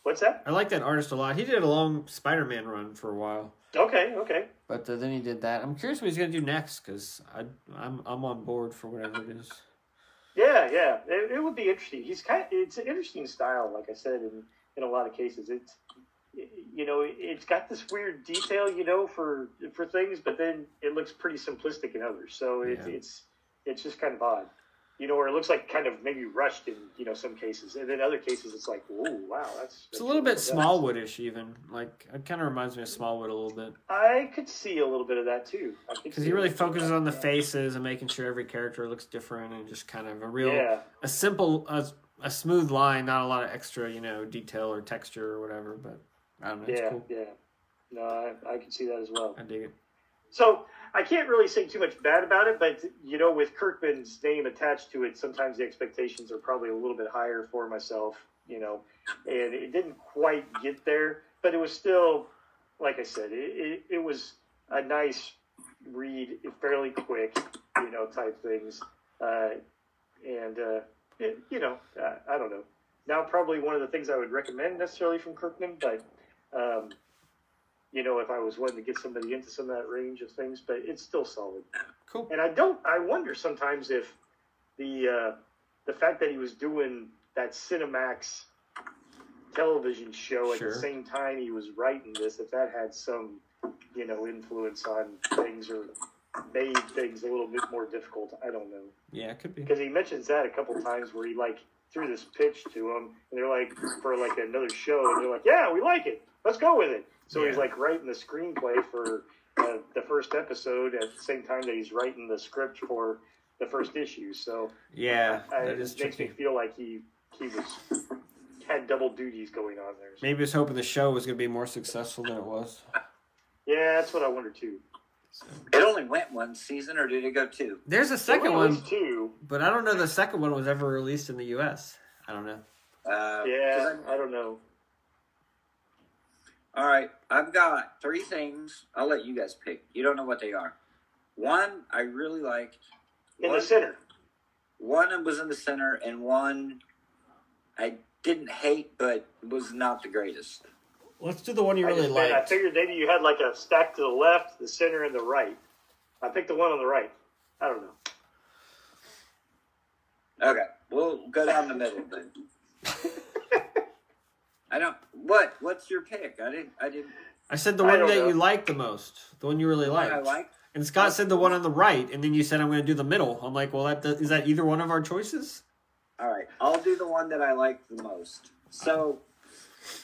What's that? I like that artist a lot. He did a long Spider-Man run for a while, Okay, okay. But uh, then he did that. I'm curious what he's gonna do next because I'm I'm on board for whatever it is. Yeah, yeah. It, it would be interesting. He's kind. Of, it's an interesting style, like I said, in in a lot of cases. It's you know, it's got this weird detail, you know, for for things, but then it looks pretty simplistic in others. So it's Yeah. it's it's just kind of odd. You know, or it looks like kind of maybe rushed in you know some cases, and then other cases it's like, oh wow, that's It's a little bit Smallwoodish, even. Like it kind of reminds me of Smallwood a little bit I could see a little bit of that too. Because he really a little bit of focuses on the faces and making sure every character looks different and just kind of a real Yeah, a simple a, a smooth line, not a lot of extra you know detail or texture or whatever. But I don't know. It's yeah, cool. yeah. No, I, I can see that as well. I dig it. So I can't really say too much bad about it, but you know, with Kirkman's name attached to it, sometimes the expectations are probably a little bit higher for myself. You know, and it didn't quite get there, but it was still, like I said, it, it, it was a nice read, fairly quick, you know, type things, uh, and uh, it, you know, I don't know. Now, probably one of the things I would recommend necessarily from Kirkman, but um, you know, if I was wanting to get somebody into some of that range of things, but it's still solid. Cool. And I don't, I wonder sometimes if the uh, the fact that he was doing that Cinemax television show at the same time he was writing this, if that had some, you know, influence on things or made things a little bit more difficult. I don't know Yeah, it could be. because he mentions that a couple times where he like threw this pitch to him, and they're like for like another show, and they're like, "Yeah, we like it. Let's go with it." So he's like writing the screenplay for uh, the first episode at the same time that he's writing the script for the first issue. So Yeah, I, that it is makes me feel like he he was had double duties going on there. Maybe he was hoping the show was going to be more successful than it was. Yeah, that's what I wonder too. So. It only went one season, or did it go two? There's a second one, two. but I don't know the second one was ever released in the U.S. I don't know. Uh, Yeah, 'cause I don't know. I- all right, I've got three things. I'll let you guys pick. You don't know what they are. One I really liked. In one, the center. One was in the center, and one I didn't hate, but was not the greatest. Let's do the one you I, really just, I liked. figured maybe you had like a stack to the left, the center, and the right. I picked the one on the right. I don't know. Okay, we'll go down the middle then. [laughs] I don't. What? What's your pick? I didn't. I didn't. I said the I one that know. you liked the most, the one you really liked. I like. And Scott said the one on the right, and then you said I'm going to do the middle. I'm like, well, that is that either one of our choices? All right, I'll do the one that I like the most. So, uh-huh.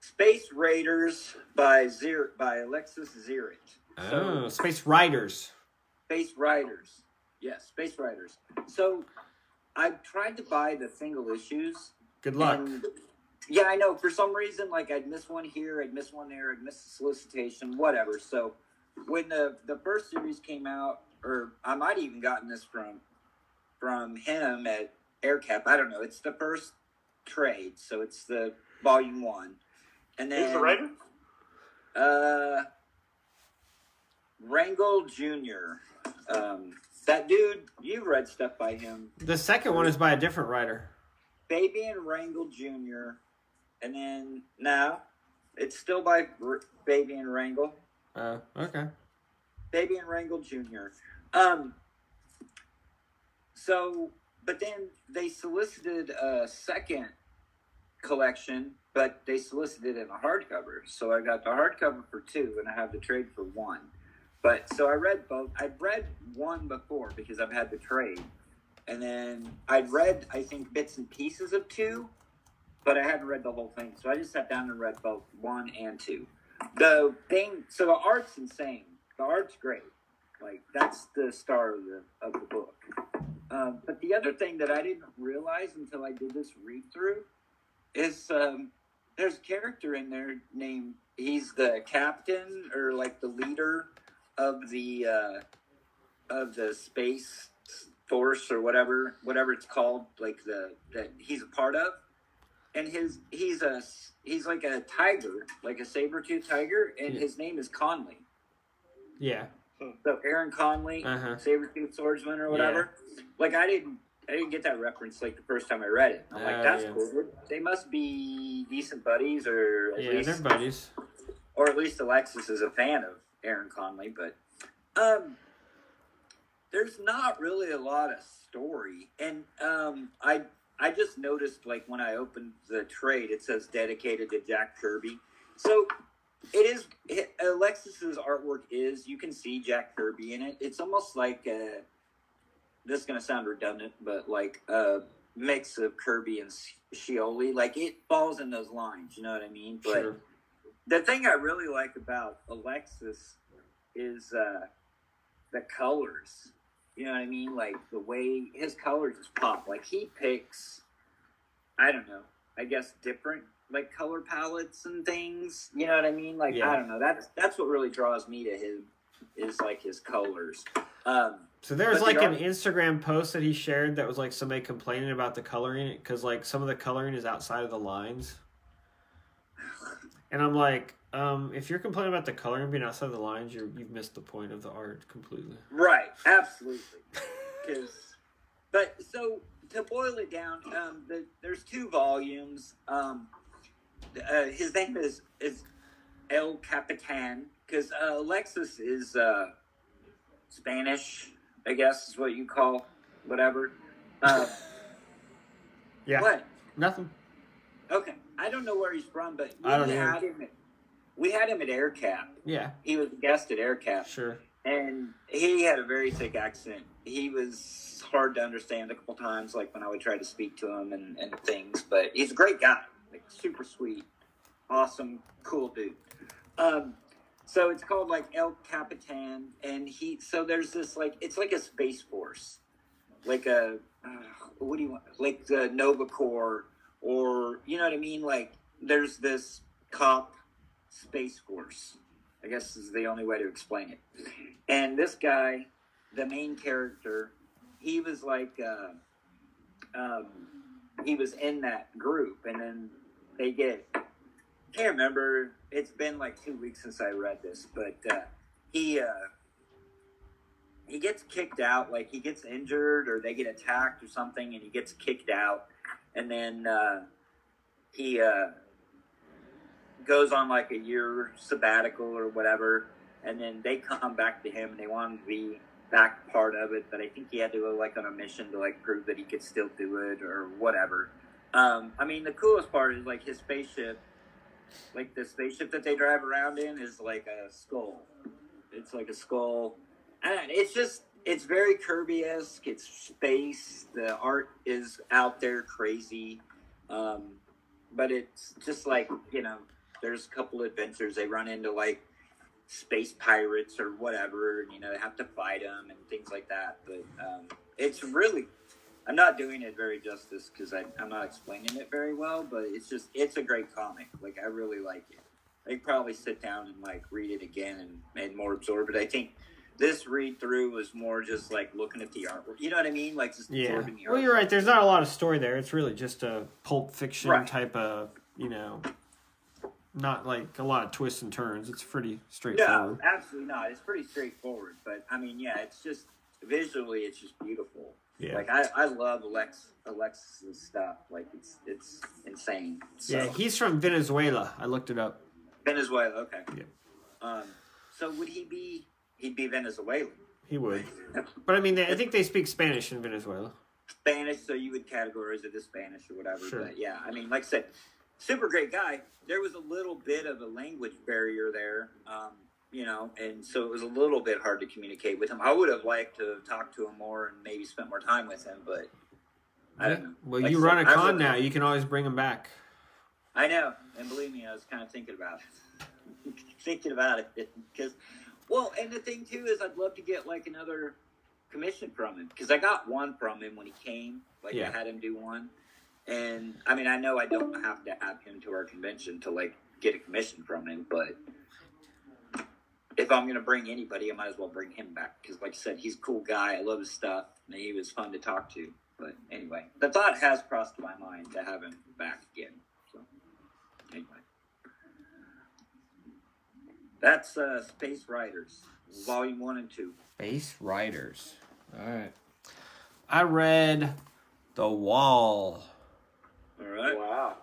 Space Raiders by Zir by Alexis Ziritt. Oh, Space Riders. Space Riders. Yes, Space Riders. So, I tried to buy the single issues. Good luck. And yeah, I know. For some reason, like I'd miss one here, I'd miss one there, I'd miss a solicitation, whatever. So when the the first series came out, or I might even gotten this from from him at AirCap. I don't know. It's the first trade, so it's the volume one, and then Who's the writer? uh, Rangel Jr. Um, that dude, you've read stuff by him. The second one is by a different writer. Fabian Rangel Jr. And then now it's still by R- Fabian Rangel. Uh, okay. Fabian Rangel Jr. Um. So, but then they solicited a second collection, but they solicited it in a hardcover. So I got the hardcover for two, and I have the trade for one. But so I read both. I'd read one before because I've had the trade, and then I'd read I think bits and pieces of two, but I hadn't read the whole thing. So I just sat down and read both one and two. The thing, so the art's insane. The art's great. Like that's the star of the of the book. Um, but the other thing that I didn't realize until I did this read through is um, there's a character in there named he's the captain or like the leader of the uh, of the space force or whatever whatever it's called like the that he's a part of and his he's a he's like a tiger like a saber-tooth tiger and Yeah. his name is conley Yeah. so aaron conley Uh-huh. saber-tooth swordsman or whatever like i didn't i didn't get that reference like the first time i read it i'm Oh, like that's yeah. cool they must be decent buddies or at Yeah, least they're buddies. or at least Alexis is a fan of Aaron Conley, but um, there's not really a lot of story, and um, I I just noticed like when I opened the trade, it says dedicated to Jack Kirby, so it is it, Alexis's artwork is you can see Jack Kirby in it. It's almost like a, this is gonna sound redundant, but like a mix of Kirby and Shioli. Like it falls in those lines, you know what I mean? But Sure. the thing I really like about Alexis is uh, the colors. You know what I mean? Like the way his colors just pop. Like he picks, I don't know. I guess different like color palettes and things. You know what I mean? Like Yeah. I don't know. That's that's what really draws me to him is like his colors. Um, So there was like an Instagram post that he shared that was like somebody complaining about the coloring because like some of the coloring is outside of the lines. And I'm like, um, if you're complaining about the coloring being outside the lines, you're, you've missed the point of the art completely. Right, absolutely. Because, but so to boil it down, um, the, there's two volumes. Um, uh, his name is is El Capitan because uh, Alexis is uh, Spanish, I guess is what you call whatever. Uh, Yeah, What? nothing. Okay, I don't know where he's from, but we I don't either. had him. At, we had him at AirCap. Yeah, He was a guest at AirCap. sure. and he had a very thick accent. He was hard to understand a couple times, like when I would try to speak to him and, and things. But he's a great guy, like super sweet, awesome, cool dude. Um, so it's called like El Capitan, and he. So there's this like it's like a space force, like a uh, what do you want? Like the Nova Corps, or you know what I mean? Like there's this cop space force. I guess is the only way to explain it. And this guy, the main character, he was like, uh, um, he was in that group, and then they get. Can't remember. It's been like two weeks since I read this, but uh, he uh, he gets kicked out. Like he gets injured, or they get attacked, or something, and he gets kicked out, and then uh, he. Goes on like a year sabbatical or whatever, and then they come back to him and they want him to be back part of it. But I think he had to go like on a mission to like prove that he could still do it or whatever. Um, I mean, the coolest part is like his spaceship, like the spaceship that they drive around in is like a skull. It's like a skull, and it's just it's very Kirby esque. It's space. The art is out there crazy. Um, but it's just like you know there's a couple adventures they run into like space pirates or whatever and you know they have to fight them and things like that but um, it's really I'm not doing it very justice because I'm not explaining it very well, but it's just it's a great comic. Like I really like it. I probably sit down and like read it again and, and more absorb it. I think this read through was more just like looking at the artwork. You know what I mean? Like just Yeah. absorbing the artwork. Well, you're right. There's not a lot of story there. It's really just a pulp fiction Right. type of, you know, not like a lot of twists and turns. It's pretty No, straightforward. absolutely not. It's pretty straightforward, but I mean, yeah, it's just visually, it's just beautiful. Yeah. Like I, I love Alex Alexis's stuff. Like it's it's insane. So, Yeah, he's from Venezuela. I looked it up. Venezuela. Okay. Yeah. Um. So would he be? He'd be Venezuelan. He would. [laughs] But I mean, they, I think they speak Spanish in Venezuela. Spanish, so you would categorize it as Spanish or whatever. Sure. But yeah, I mean, like I said, super great guy. There was a little bit of a language barrier there, um, you know, and so it was a little bit hard to communicate with him. I would have liked to have talked to him more and maybe spent more time with him, but I don't know. Well, Like you run a said, con now. You can always bring him back. I know, and believe me, I was kind of thinking about it, [laughs] thinking about it because, well, and the thing too is, I'd love to get like another commission from him because I got one from him when he came. Like Yeah. I had him do one, and I mean, I know I don't have to have him to our convention to like get a commission from him, but if I'm gonna bring anybody, I might as well bring him back because, like I said, he's a cool guy. I love his stuff, and he was fun to talk to. But anyway, the thought has crossed my mind to have him back again. So anyway, that's uh, Space Riders, Volume One and Two. Space Riders. All right. I read The Wall. All right, Wow.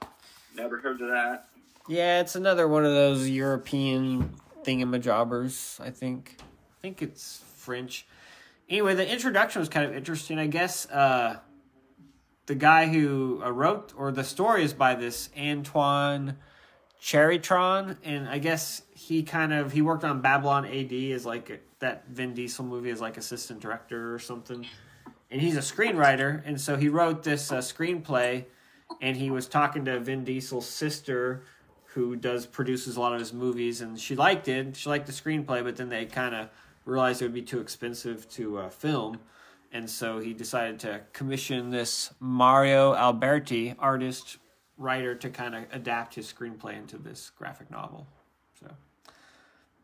never heard of that. Yeah, it's another one of those European thingamajobbers, I think. I think it's French. Anyway, the introduction was kind of interesting. I guess uh, the guy who uh, wrote, or the story is by this Antoine Charreyron, and I guess he kind of he worked on Babylon AD as like a, that Vin Diesel movie as like assistant director or something, and he's a screenwriter, and so he wrote this uh, screenplay, and he was talking to Vin Diesel's sister, who does produces a lot of his movies, and she liked it. She liked the screenplay, but then they kind of realized it would be too expensive to uh, film, and so he decided to commission this Mario Alberti, artist writer, to kind of adapt his screenplay into this graphic novel. So,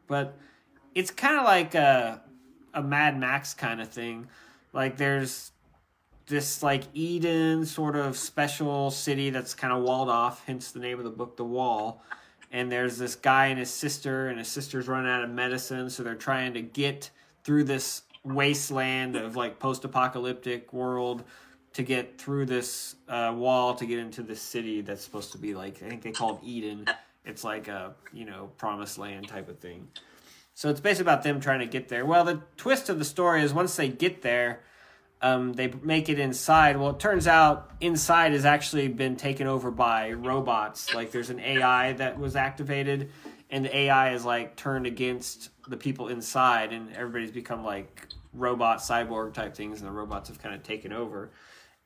but it's kind of like a a Mad Max kind of thing. Like there's this like Eden sort of special city that's kind of walled off, hence the name of the book, The Wall. And there's this guy and his sister, and his sister's running out of medicine, so they're trying to get through this wasteland of like post-apocalyptic world to get through this uh, wall to get into this city that's supposed to be like I think they call it Eden. It's like a you know promised land type of thing. So it's basically about them trying to get there. Well, the twist of the story is once they get there, um, they make it inside. Well, it turns out inside has actually been taken over by robots. Like there's an AI that was activated, and the AI is like turned against the people inside, and everybody's become like robot cyborg type things, and the robots have kind of taken over.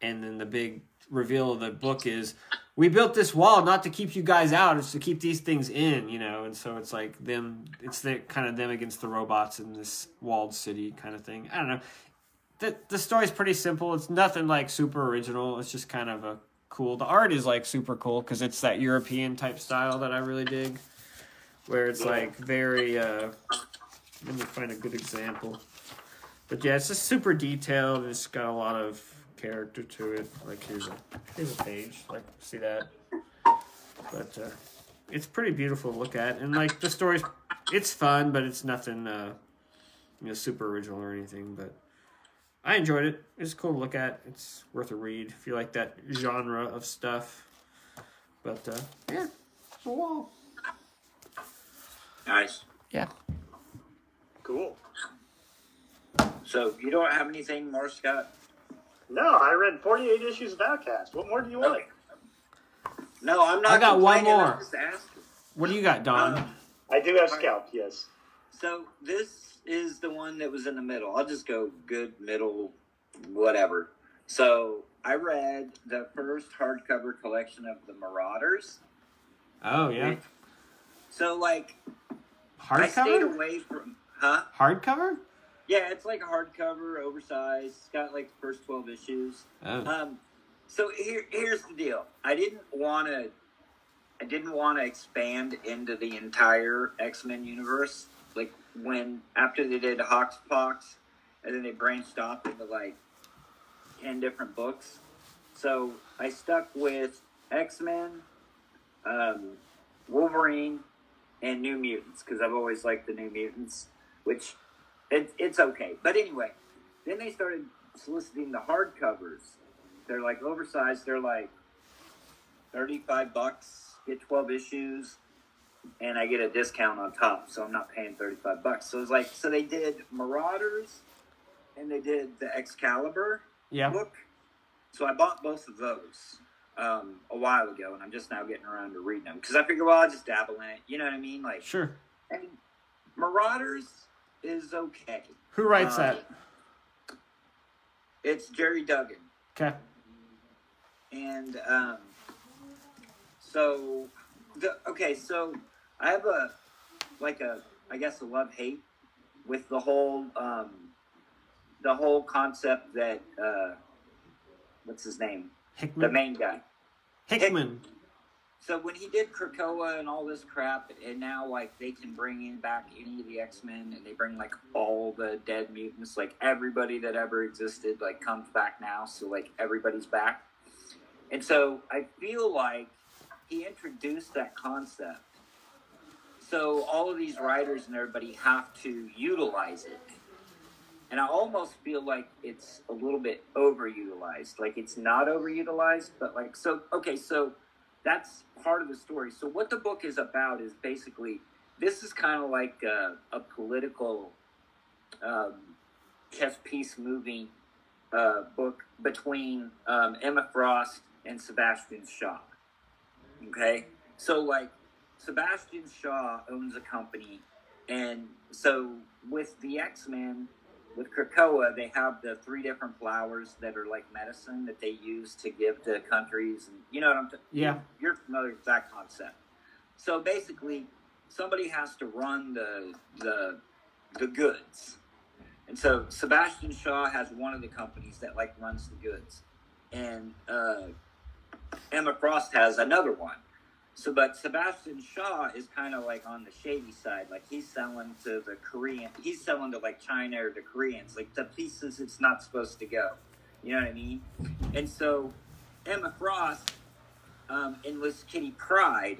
And then the big reveal of the book is we built this wall not to keep you guys out it's to keep these things in you know and so it's like them it's the kind of them against the robots in this walled city kind of thing i don't know the the story's pretty simple it's nothing like super original it's just kind of a cool the art is like super cool because it's that european type style that i really dig where it's like very uh let me find a good example but yeah it's just super detailed it's got a lot of character to it. Like here's a here's a page. Like see that, but uh, it's pretty beautiful to look at. And like the story's, it's fun, but it's nothing uh, you know super original or anything. But I enjoyed it. It's cool to look at. It's worth a read if you like that genre of stuff. But uh, yeah, it's a wall. Nice. Yeah. Cool. So you don't have anything more, Scott? No, I read 48 issues of Outcast. What more do you want? Okay. No, I'm not. I got one more. just. What do you got, Don? Um, I do have Scalp, yes. So this is the one that was in the middle. I'll just go good, middle, whatever. So I read the first hardcover collection of the Marauders. oh yeah, So like hardcover. I stayed away from huh? Hardcover. Yeah, it's like a hardcover, oversized. It's got like the first twelve issues. Oh. Um, so here, here's the deal. I didn't want to. I didn't want to expand into the entire X Men universe. Like when after they did Hoxpox, and then they branched off into like ten different books. So I stuck with X Men, um, Wolverine, and New Mutants because I've always liked the New Mutants, which it, it's okay. But anyway, then they started soliciting the hardcovers. They're like oversized. They're like thirty-five bucks. Get twelve issues, and I get a discount on top, so I'm not paying thirty-five bucks. So it's like so they did Marauders, and they did the Excalibur Yeah. book. So I bought both of those um, a while ago, and I'm just now getting around to reading them because I figure, well, I'll just dabble in it. You know what I mean? Like, Sure. and Marauders is okay. Who writes Um, that? It's Gerry Duggan, Okay. and um, so the okay. So I have a like a I guess a love hate with the whole um, the whole concept that uh, what's his name the main guy. Hickman. So when he did Krakoa and all this crap, and now like they can bring in back any of the X Men, and they bring like all the dead mutants, like everybody that ever existed, like comes back now. So like everybody's back, and so I feel like he introduced that concept. So all of these writers and everybody have to utilize it. And I almost feel like it's a little bit overutilized. Like it's not overutilized, but like so okay, so that's part of the story. So what the book is about is basically this is kind of like a, a political um, chess piece moving uh, book between um, Emma Frost and Sebastian Shaw. Okay, so like Sebastian Shaw owns a company, and so with the X Men, with Krakoa, they have the three different flowers that are like medicine that they use to give to countries, and you know what I'm. T- Yeah. you're familiar with that concept. So basically, somebody has to run the the the goods, and so Sebastian Shaw has one of the companies that like runs the goods, and uh, Emma Frost has another one. So, but Sebastian Shaw is kind of like on the shady side. Like he's selling to the Korean, he's selling to like China or the Koreans, like the pieces it's not supposed to go. You know what I mean? And so Emma Frost um, enlists Kitty Pryde,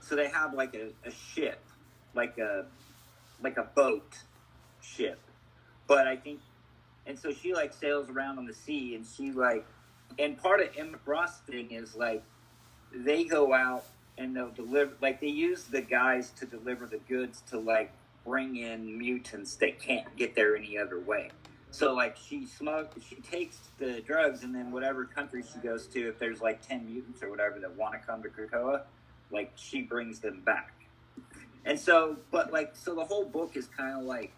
so they have like a, a ship, like a like a boat ship. But I think, and so she like sails around on the sea, and she like, and part of Emma Frost's thing is like they go out and they'll deliver like they use the guys to deliver the goods to like bring in mutants that can't get there any other way. So like she smug she takes the drugs and then whatever country she goes to, if there's like ten mutants or whatever that want to come to Krakoa, like she brings them back. And so but like so the whole book is kinda like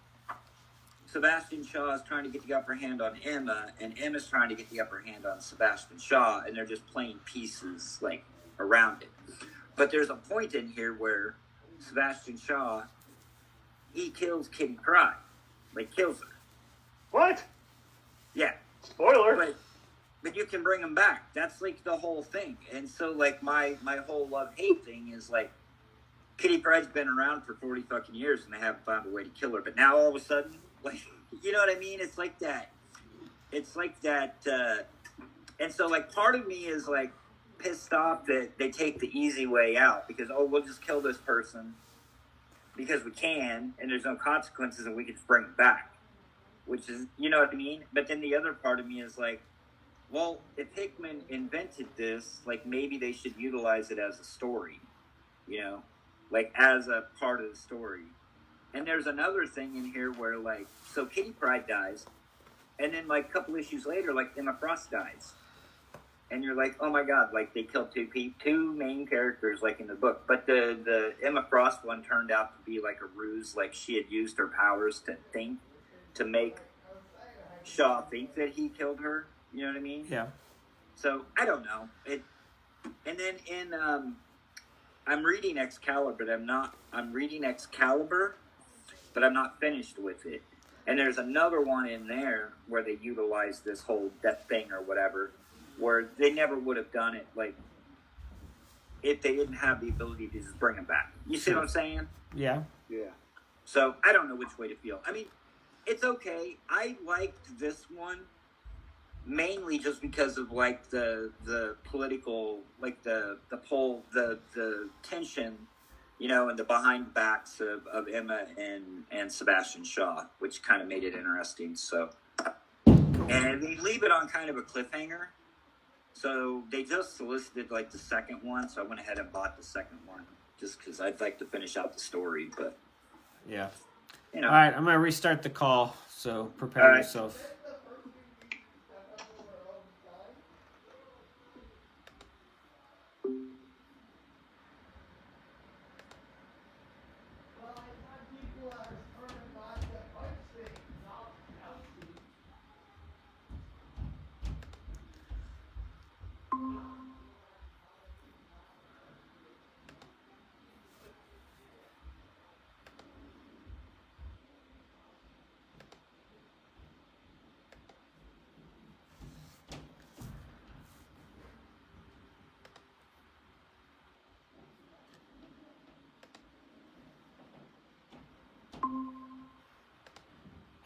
Sebastian Shaw is trying to get the upper hand on Emma, and Emma's trying to get the upper hand on Sebastian Shaw, and they're just playing pieces like around it. But there's a point in here where Sebastian Shaw he kills Kitty Pryde, like kills her. What? Yeah, Spoiler. but but you can bring him back. That's like the whole thing. And so like my my whole love hate thing is like Kitty Pryde's been around for forty fucking years and they haven't found a way to kill her. But now all of a sudden, [laughs] like you know what I mean? It's like that. It's like that. Uh, and so like part of me is like pissed off that they take the easy way out because oh we'll just kill this person because we can and there's no consequences and we can just bring back which is you know what i mean? But then the other part of me is like well if hickman invented this like maybe they should utilize it as a story you know like as a part of the story. And there's another thing in here where like so kitty pryde dies and then like a couple issues later like emma frost dies and you're like, oh my god, like they killed two pe- two main characters like in the book. But the the Emma Frost one turned out to be like a ruse, like she had used her powers to think to make Shaw think that he killed her. You know what I mean? Yeah. So I don't know it. And then in um, I'm reading Excalibur, but I'm not. I'm reading Excalibur, but I'm not finished with it. And there's another one in there where they utilize this whole death thing or whatever, where they never would have done it like if they didn't have the ability to just bring him back. You see what I'm saying? Yeah. Yeah. So I don't know which way to feel. I mean, it's okay. I liked this one mainly just because of like the the political like the the poll the the tension you know and the behind backs of, of emma and and sebastian shaw which kind of made it interesting so and they leave it on kind of a cliffhanger so they just solicited like the second one so i went ahead and bought the second one just because i'd like to finish out the story but Yeah. you know All right, I'm gonna restart the call. So prepare right. yourself.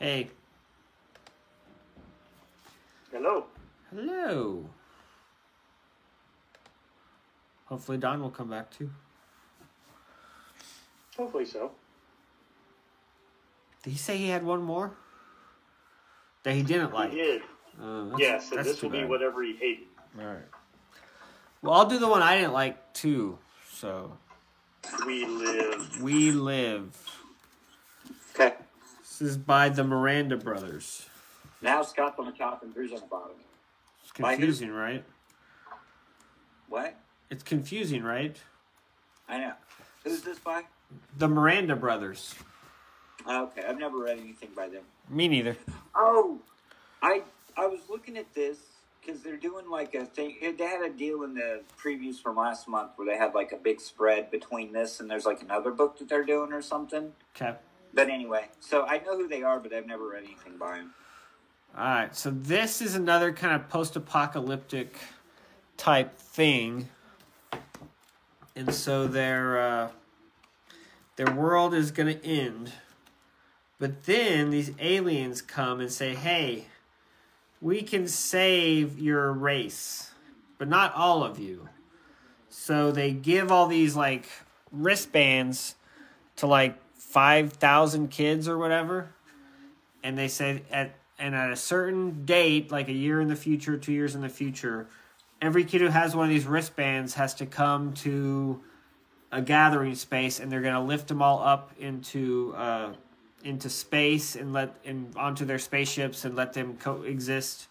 Hey, Hello. hello. Hopefully Don will come back too. Hopefully so. Did he say he had one more that he didn't like? He did. Uh, that's- Yes, and that's this too will be whatever he hated. All right. Well, I'll do the one I didn't like too. So We live. we live. This is by the Miranda brothers. now scott's on the top and drew's on the bottom It's confusing, right? what It's confusing, right? i know who's this by The Miranda brothers. Okay i've never read anything by them Me neither. Oh, I I was looking at this because they're doing like a thing. They had a deal in the previews from last month where they had like a big spread between this and there's like another book that they're doing or something. Okay. But anyway, so I know who they are, but I've never read anything by them. All right. So this is another kind of post-apocalyptic type thing, and so their uh, their world is going to end. But then these aliens come and say, "Hey, we can save your race, but not all of you." So they give all these like wristbands to like 5,000 kids or whatever. And they said at and at a certain date, like a year in the future, two years in the future, every kid who has one of these wristbands has to come to a gathering space, and they're going to lift them all up into uh, into space and let and onto their spaceships and let them coexist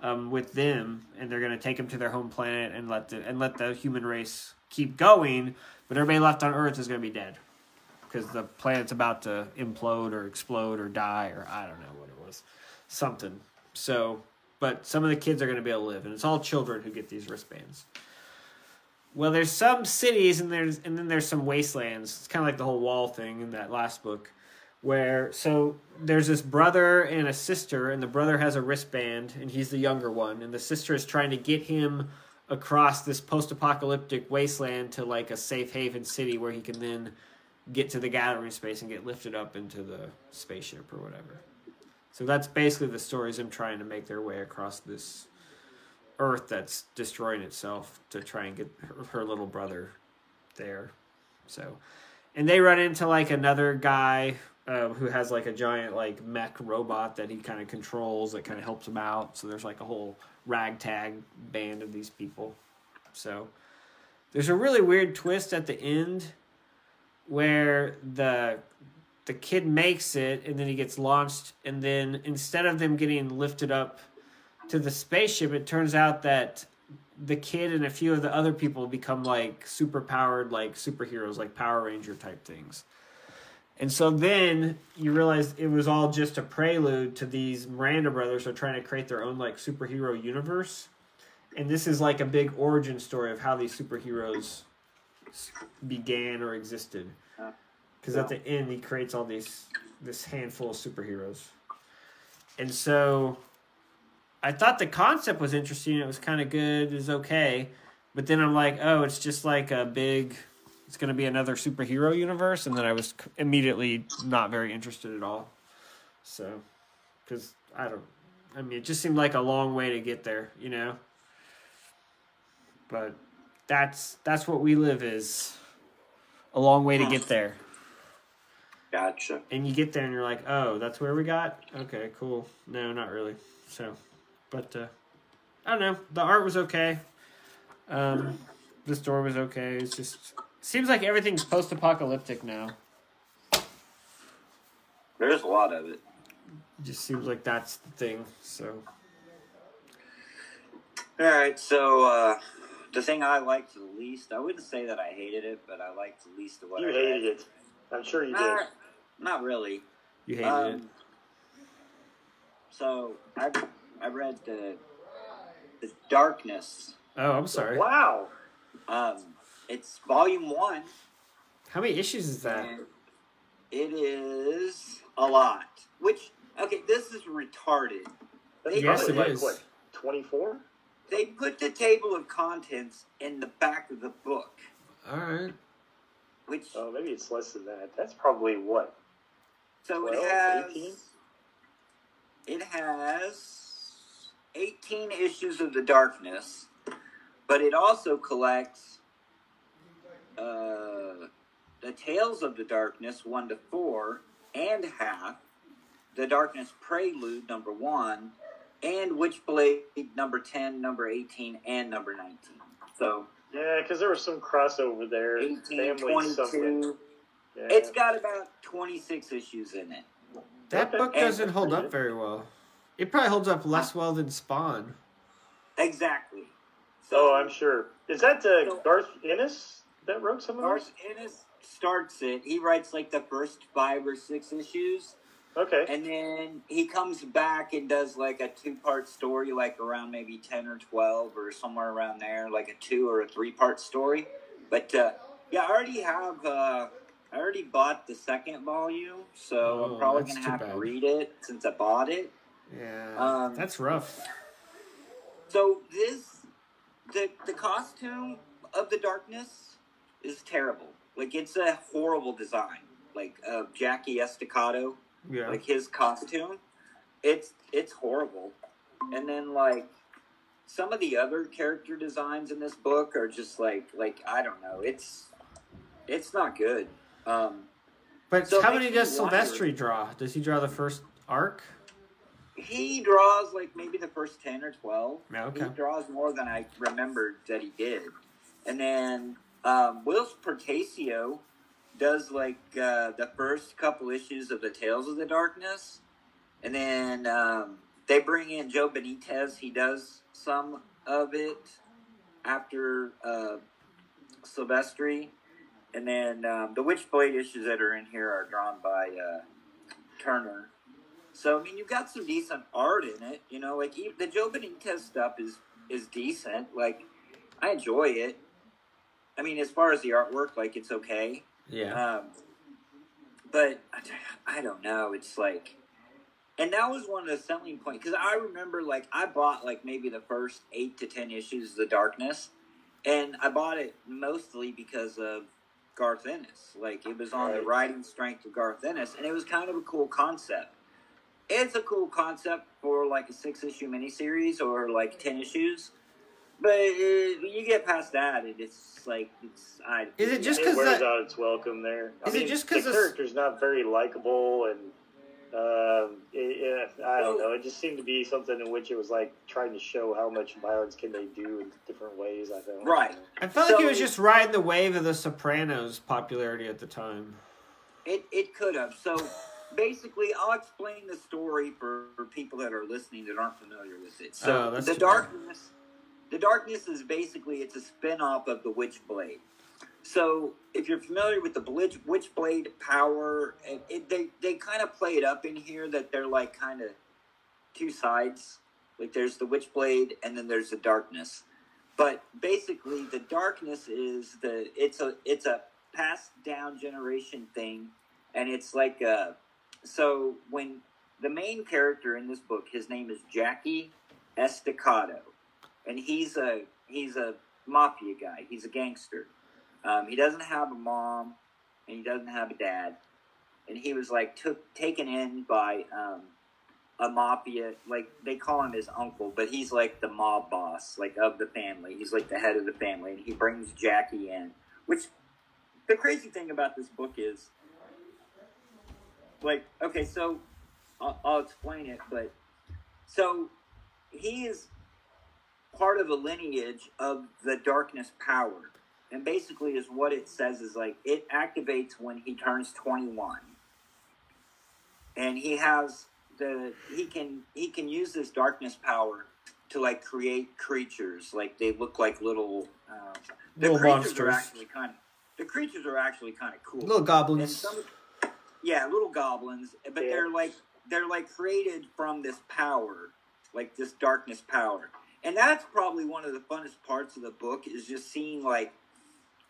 um, with them, and they're going to take them to their home planet and let the and let the human race keep going. But everybody left on Earth is going to be dead because the planet's about to implode or explode or die or I don't know what it was, something. So, but some of the kids are going to be able to live, and it's all children who get these wristbands. Well, there's some cities and there's and then there's some wastelands. It's kind of like the whole wall thing in that last book, where so there's this brother and a sister, and the brother has a wristband, and he's the younger one, and the sister is trying to get him across this post-apocalyptic wasteland to like a safe haven city where he can then get to the gathering space and get lifted up into the spaceship or whatever. So that's basically the stories I'm trying to make their way across this Earth that's destroying itself to try and get her, her little brother there. So, and they run into like another guy uh, who has like a giant like mech robot that he kind of controls that kind of helps him out. So there's like a whole ragtag band of these people. So there's a really weird twist at the end where the the kid makes it and then he gets launched and then instead of them getting lifted up to the spaceship it turns out that the kid and a few of the other people become like super powered like superheroes like power ranger type things. And so then you realize it was all just a prelude to these miranda brothers are trying to create their own like superhero universe. And this is like a big origin story of how these superheroes began or existed because at the end he creates all these this handful of superheroes and so I thought the concept was interesting. It was kind of good. It was okay, but then I'm like, oh, it's just like a big. It's going to be another superhero universe, and then I was immediately not very interested at all. So, because I don't. I mean, it just seemed like a long way to get there, you know. But that's that's what we live is a long way to get there. Gotcha. And you get there and you're like, oh, that's where we got. Okay, cool. No, not really. So, but uh, I don't know. The art was okay. Um, the story was okay. It's just seems like everything's post-apocalyptic now. There's a lot of it. It just seems like that's the thing. So All right, so uh, the thing I liked the least, I wouldn't say that I hated it, but I liked the least of what You I hated read. it. I'm sure you did. Not, not really. you hated it. Um, so I I read the the Darkness. Oh, I'm sorry. Wow. Um, it's volume one, How many issues is that? it is a lot. Which okay, this is retarded. That's Yes, probably it like, is. what, 24? They put the table of contents in the back of the book, All right. which Oh, maybe it's less than that. That's probably what? so it has 18? it has 18 issues of the darkness but it also collects uh, the tales of the darkness 1 to 4 and half the darkness prelude number 1 and witchblade number 10 number 18 and number 19 so Yeah, because there was some crossover there. 18 Family something. 22 Yeah. it's got about 26 issues in it That book doesn't hold up very well. It probably holds up less well than Spawn. exactly Oh, I'm sure. Is that uh, So- Garth Ennis that wrote some of those? Garth Ennis starts it. He writes like the first five or six issues, Okay. and then he comes back and does like a two-part story, like around maybe ten or twelve or somewhere around there, like a two or a three-part story. But uh, yeah, I already have. Uh, I already bought the second volume, so Oh, I'm probably gonna have bad. to read it since I bought it. Yeah. Um, that's rough. So this, the the costume of the darkness is terrible. Like it's a horrible design. Like of Jackie Estacado, Yeah. like his costume, it's it's horrible. And then like some of the other character designs in this book are just like like I don't know. It's it's not good. Um, but so how many does Silvestri draw? Does he draw the first arc? he draws like maybe the first 10 or 12 Yeah, okay. he draws more than i remembered that he did and then um, Will Pertasio does like uh, the first couple issues of the tales of the darkness and then um, they bring in joe benitez he does some of it after uh, silvestri and then um, the witchblade issues that are in here are drawn by uh, turner so I mean, you've got some decent art in it. You know, like the Joe Benitez stuff is is decent. Like I enjoy it. I mean, as far as the artwork, like it's okay. Yeah. Um, but I don't know. It's like, and that was one of the selling points because I remember like I bought like maybe the first eight to ten issues of The Darkness, and I bought it mostly because of Garth Ennis. Like it was on the writing strength of Garth Ennis, and it was kind of a cool concept. It's a cool concept for like a six issue miniseries or like ten issues. But uh, when you get past that, it, it's like it's. I, Is it just It 'cause wears that- out its welcome there. I Is it mean, just 'cause the this- character's not very likable and um, it, it, I don't know. It just seemed to be something in which it was like trying to show how much violence can they do in different ways. I think. Right. I felt like it was just riding the wave of the Sopranos popularity at the time. It it could have. So basically, I'll explain the story for, for people that are listening that aren't familiar with it. So Oh, that's the darkness. bad. The darkness is basically it's a spin-off of the Witchblade. So if you're familiar with the Witch Witchblade power, it, it, they they kind of play it up in here that they're like kind of two sides. Like there's the Witchblade and then there's the darkness. But basically, the darkness is the it's a it's a passed down generation thing, and it's like uh so when the main character in this book, his name is Jackie Estacado, and he's a he's a mafia guy. He's a gangster. Um, he doesn't have a mom, and he doesn't have a dad, and he was like took taken in by um, a mafia. Like they call him his uncle, but he's like the mob boss, like of the family. He's like the head of the family, and he brings Jackie in. Which the crazy thing about this book is, like, okay, so I'll, I'll explain it, but so he is part of a lineage of the darkness power. And basically, is what it says is like it activates when he turns 21. And he has the he can he can use this darkness power to like create creatures like they look like little uh, the Little creatures monsters. are actually kind of the creatures are actually kind of cool Little goblins. some, yeah, little goblins, but Yeah. they're like they're like created from this power, like this darkness power, and that's probably one of the funnest parts of the book is just seeing like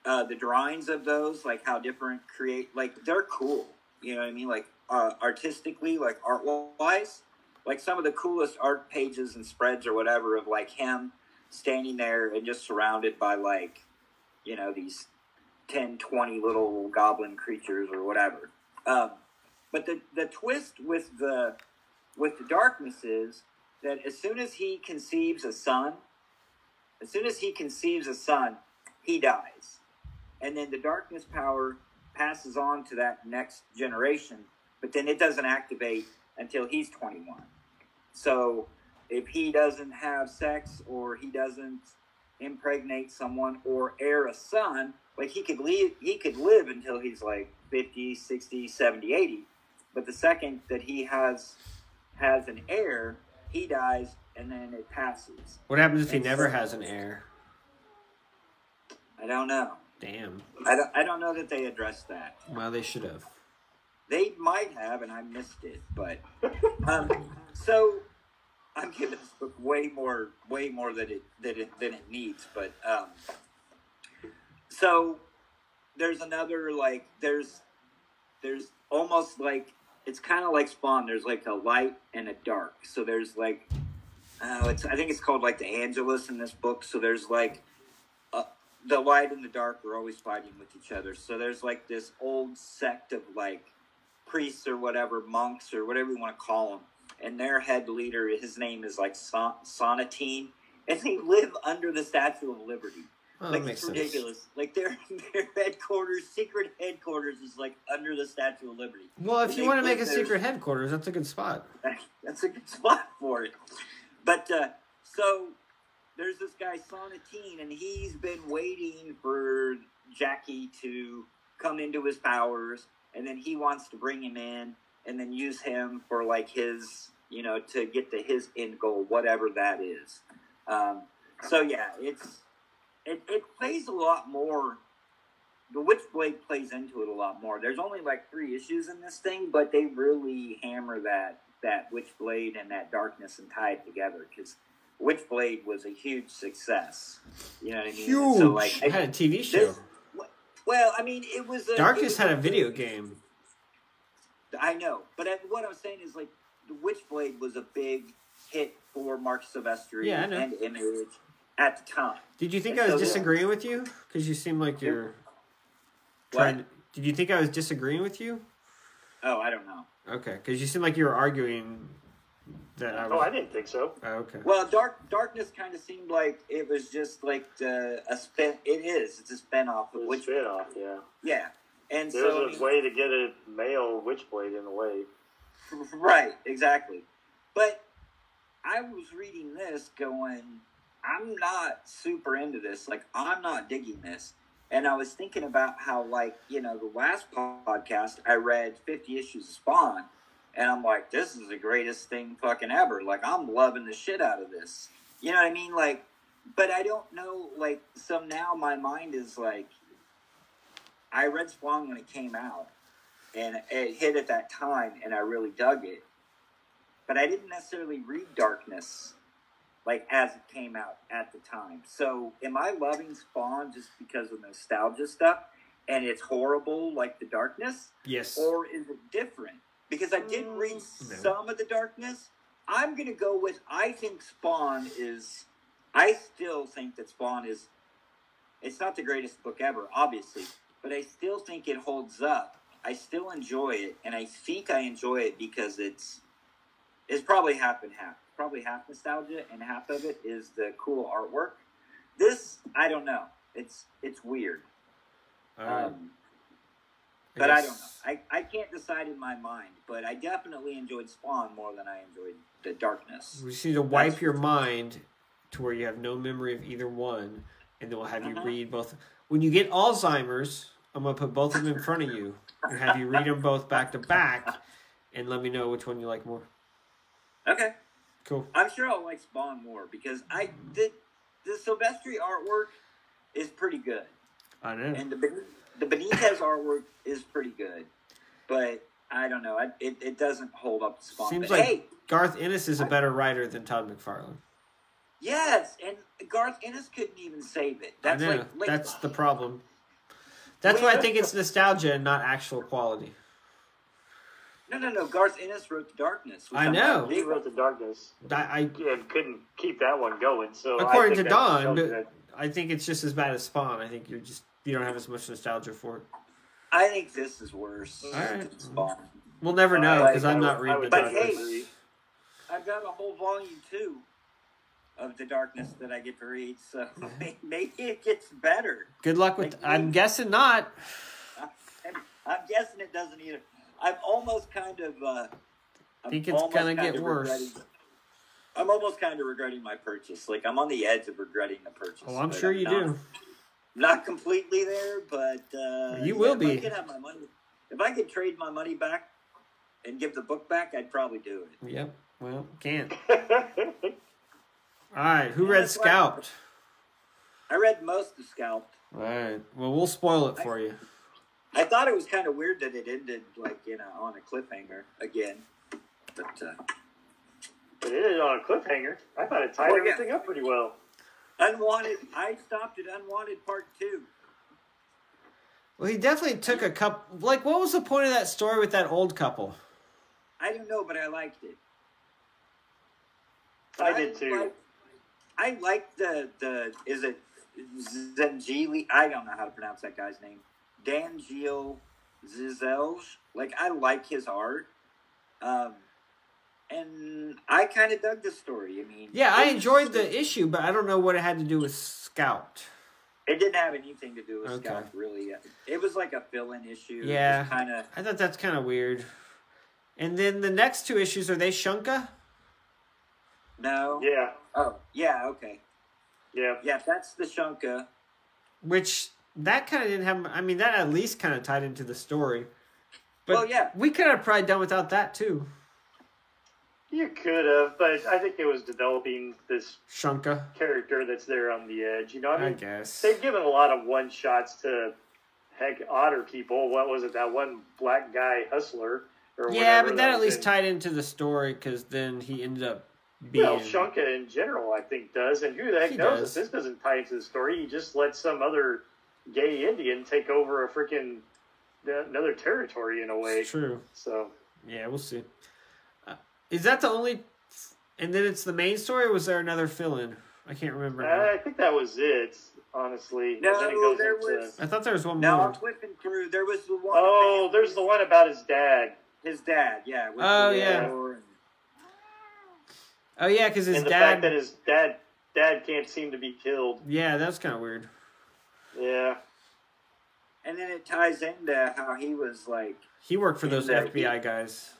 uh, the drawings of those, like how different create, like they're cool. You know what I mean? Like uh, artistically, like art wise, like some of the coolest art pages and spreads or whatever of like him standing there and just surrounded by like you know these 10 20 little goblin creatures or whatever um, but the, the twist with the with the darkness is that as soon as he conceives a son as soon as he conceives a son he dies. And then the darkness power passes on to that next generation but then it doesn't activate until he's 21 so if he doesn't have sex or he doesn't impregnate someone or heir a son like he could live he could live until he's like 50 60 70 80 but the second that he has has an heir he dies and then it passes What happens if he never has an heir? i don't know Damn. i don't, I don't know that they addressed that Well, they should have. they might have and i missed it but [laughs] um, so i'm giving this book way more way more than it than it, than it needs but um, so there's another like there's there's almost like it's kind of like spawn. There's like a light and a dark. So there's like uh, it's i think it's called like the angelus in this book. So there's like uh, the light and the dark are always fighting with each other. So there's like this old sect of like priests or whatever monks or whatever you want to call them and their head leader his name is like Son- sonatine. And they live under the statue of liberty Oh, like that makes sense. ridiculous. Like their [laughs] their headquarters, secret headquarters, is like under the Statue of Liberty. Well, if And you want to make a secret headquarters, that's a good spot. [laughs] That's a good spot for it. But uh, so there's this guy Sonatine, and he's been waiting for Jackie to come into his powers, and then he wants to bring him in, and then use him for like his, you know, to get to his end goal, whatever that is. Um, so yeah, it's it, it plays a lot more. The Witchblade plays into it a lot more. There's only like three issues in this thing, but they really hammer that that Witchblade and that darkness and tie it together because Witchblade was a huge success. You know what I mean? Huge. So like, It had a TV show. this, well, I mean, it was a, it Darkness was had a video game. I know, but I- what I'm saying is like the Witchblade was a big hit for Marc Silvestri Yeah, and Image at the time. Did you think And I was so- disagreeing with you? Because you seem like you're trying. Did you think I was disagreeing with you? Oh, I don't know. Okay, because you seem like you were arguing that I Oh, I didn't think so. Oh, okay. Well, Dark Darkness kind of seemed like it was just like the, a spin. It is. It's a spin off It of was Witch. spin off, yeah. Yeah, and There's so I a mean- way to get a male witchblade in the way. [laughs] Right, exactly. But I was reading this going, I'm not super into this. Like, I'm not digging this. And I was thinking about how, like, you know, the last podcast, I read 50 issues of Spawn. And I'm like, this is the greatest thing fucking ever. Like, I'm loving the shit out of this. You know what I mean? Like, but I don't know. Like, so now my mind is like, I read Spawn when it came out and it hit at that time and I really dug it. But I didn't necessarily read Darkness like as it came out at the time. So am I loving Spawn just because of nostalgia stuff and it's horrible like the darkness? yes. Or is it different? because I did read Mm, no. some of the darkness. I'm gonna go with I think Spawn is. I still think that Spawn is. It's not the greatest book ever, obviously, but I still think it holds up. I still enjoy it, and I think I enjoy it because it's. It's probably half and half. Probably half nostalgia, and half of it is the cool artwork. This, I don't know. It's it's weird. Um, Um, but I guess- don't know. I, I can't decide in my mind, but I definitely enjoyed Spawn more than I enjoyed The Darkness. We just need to wipe That's- your mind to where you have no memory of either one, and then we'll have you Uh-huh. read both. When you get Alzheimer's, I'm gonna put both of them in front of you and have you read them both back to back, and let me know which one you like more. [laughs] Okay. Cool. I'm sure I'll like Spawn more because I the the Silvestri artwork is pretty good. I know. And the the Benitez artwork is pretty good. But I don't know. I, it, it doesn't hold up to Spawn. Seems but like hey, Garth Ennis is a better writer than Todd McFarlane. yes, and Garth Ennis couldn't even save it. That's I know. like, like That's the problem. That's why I think it's [laughs] nostalgia and not actual quality. No, no, no. Garth Ennis wrote The Darkness. I know. He wrote the darkness I, I and couldn't keep that one going. So according to think that Don, tells you but that- I think it's just as bad as Spawn. I think you're just you don't have as much nostalgia for it. I think this is worse Alright. than Spawn. We'll never know I- because I'm not reading I the would But darkness. hey- I've got a whole volume two of the darkness that I get to read, so [laughs] mm-hmm. maybe it gets better. Good luck with. Like, I'm guessing not. [laughs] I'm guessing it doesn't either. I'm almost kind of. Uh, I'm Think it's gonna get worse. I'm almost kind of regretting my purchase. Like I'm on the edge of regretting the purchase. Oh, I'm sure you not, do. Not completely there, but uh, You will if be. I could have my money, if I could trade my money back and give the book back, I'd probably do it. Yep. Well, can't. [laughs] All right. Who read That's why- Scalped? I read most of Scalped. All right. Well, we'll spoil it for you. I thought it was kind of weird that it ended like you know on a cliffhanger again, but uh, But it is on a cliffhanger. I thought it tied Oh, yeah. everything up pretty well. unwanted. I stopped at unwanted part two. Well, he definitely took a couple. Like, what was the point of that story with that old couple? I don't know, but I liked it. I did too. Like, I like the the is it Zengili? I don't know how to pronounce that guy's name. Dangiel Zizelj. Like I like his art, um, and I kind of dug the story. I mean, Yeah, I enjoyed the issue, but I don't know what it had to do with Scalped. It didn't have anything to do with Okay. Scalped, really. It was like a fill-in issue. Yeah. kind of. I thought that's kind of weird. And then the next two issues are they Shunka? No. Yeah, Oh, yeah. Okay. yeah. Yeah, that's the Shunka. Which that kind of didn't have. I mean, that at least kind of tied into the story. But Well, yeah. we could have probably done without that too. You could have, but I think it was developing this Shunka, character that's there on the edge. You know, I I guess. they've given a lot of one shots to heck otter people. What was it? That one black guy hustler or Yeah, whatever but that at least in- tied into the story because then he ended up being. Well, Shunka in general, I think, does. And who the heck He knows does. if this doesn't tie into the story? He just let some other gay Indian take over a freaking another territory in a way. It's true. So Yeah, we'll see. Uh, is that the only? And then it's the main story. or Was there another fill-in? I can't remember. now. I think that was it. Honestly, No, then it goes there into- was- I thought there was one Now more. I'm flipping through. There was the one. Oh, there's the one about his dad. his dad. Yeah. Oh, yeah. and- Oh yeah, because his and the dad. fact that his dad dad can't seem to be killed. yeah, that's kind of weird. Yeah. And then it ties into how he was like He worked for those Yeah, FBI guys.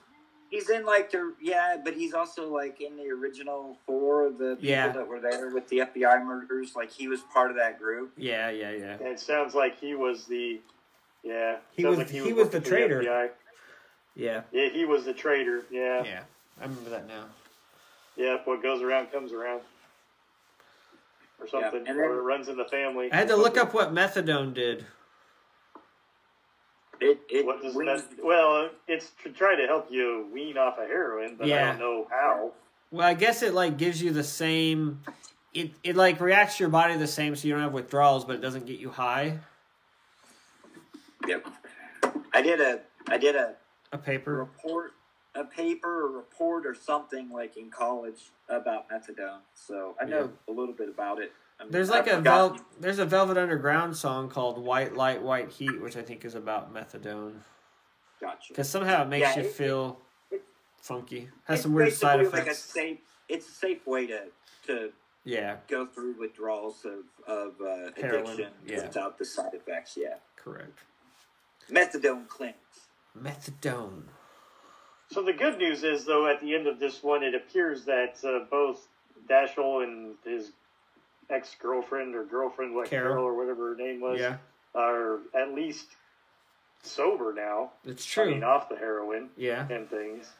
he's in like the yeah, but he's also like in the original four of the people Yeah. that were there with the FBI murders. Like he was part of that group. Yeah, yeah, yeah. And it sounds like he was the yeah. He was- like he was, was the traitor. FBI. Yeah, Yeah, he was the traitor. Yeah. yeah. I remember that now. Yeah, what goes around comes around. Or Yeah, something. and then- or it runs in the family. I had to look up what methadone did. It it What does wings- that, well, it's to try to help you wean off of heroin, but Yeah. I don't know how. Well, I guess it like gives you the same. It it like reacts to your body the same, so you don't have withdrawals, but it doesn't get you high. Yep. I did a I did a A paper. report, a paper or report or something like in college about methadone. So I know a little bit about it. I mean, There's like a forgot- vel- there's a Velvet Underground song called "White Light, White Heat," which I think is about methadone. Gotcha. Because somehow it makes Yeah, you it- feel it- funky. Has some weird side effects. Like a safe, it's a safe way to to yeah, go through withdrawals of of uh, addiction yeah. without the side effects. Yeah, correct. methadone clinics. Methadone. So the good news is, though, at the end of this one, it appears that uh, both Dashiell and his ex-girlfriend or girlfriend, like Carol. Carol, or whatever her name was, Yeah, are at least sober now. it's I true. mean, off the heroin yeah, and things.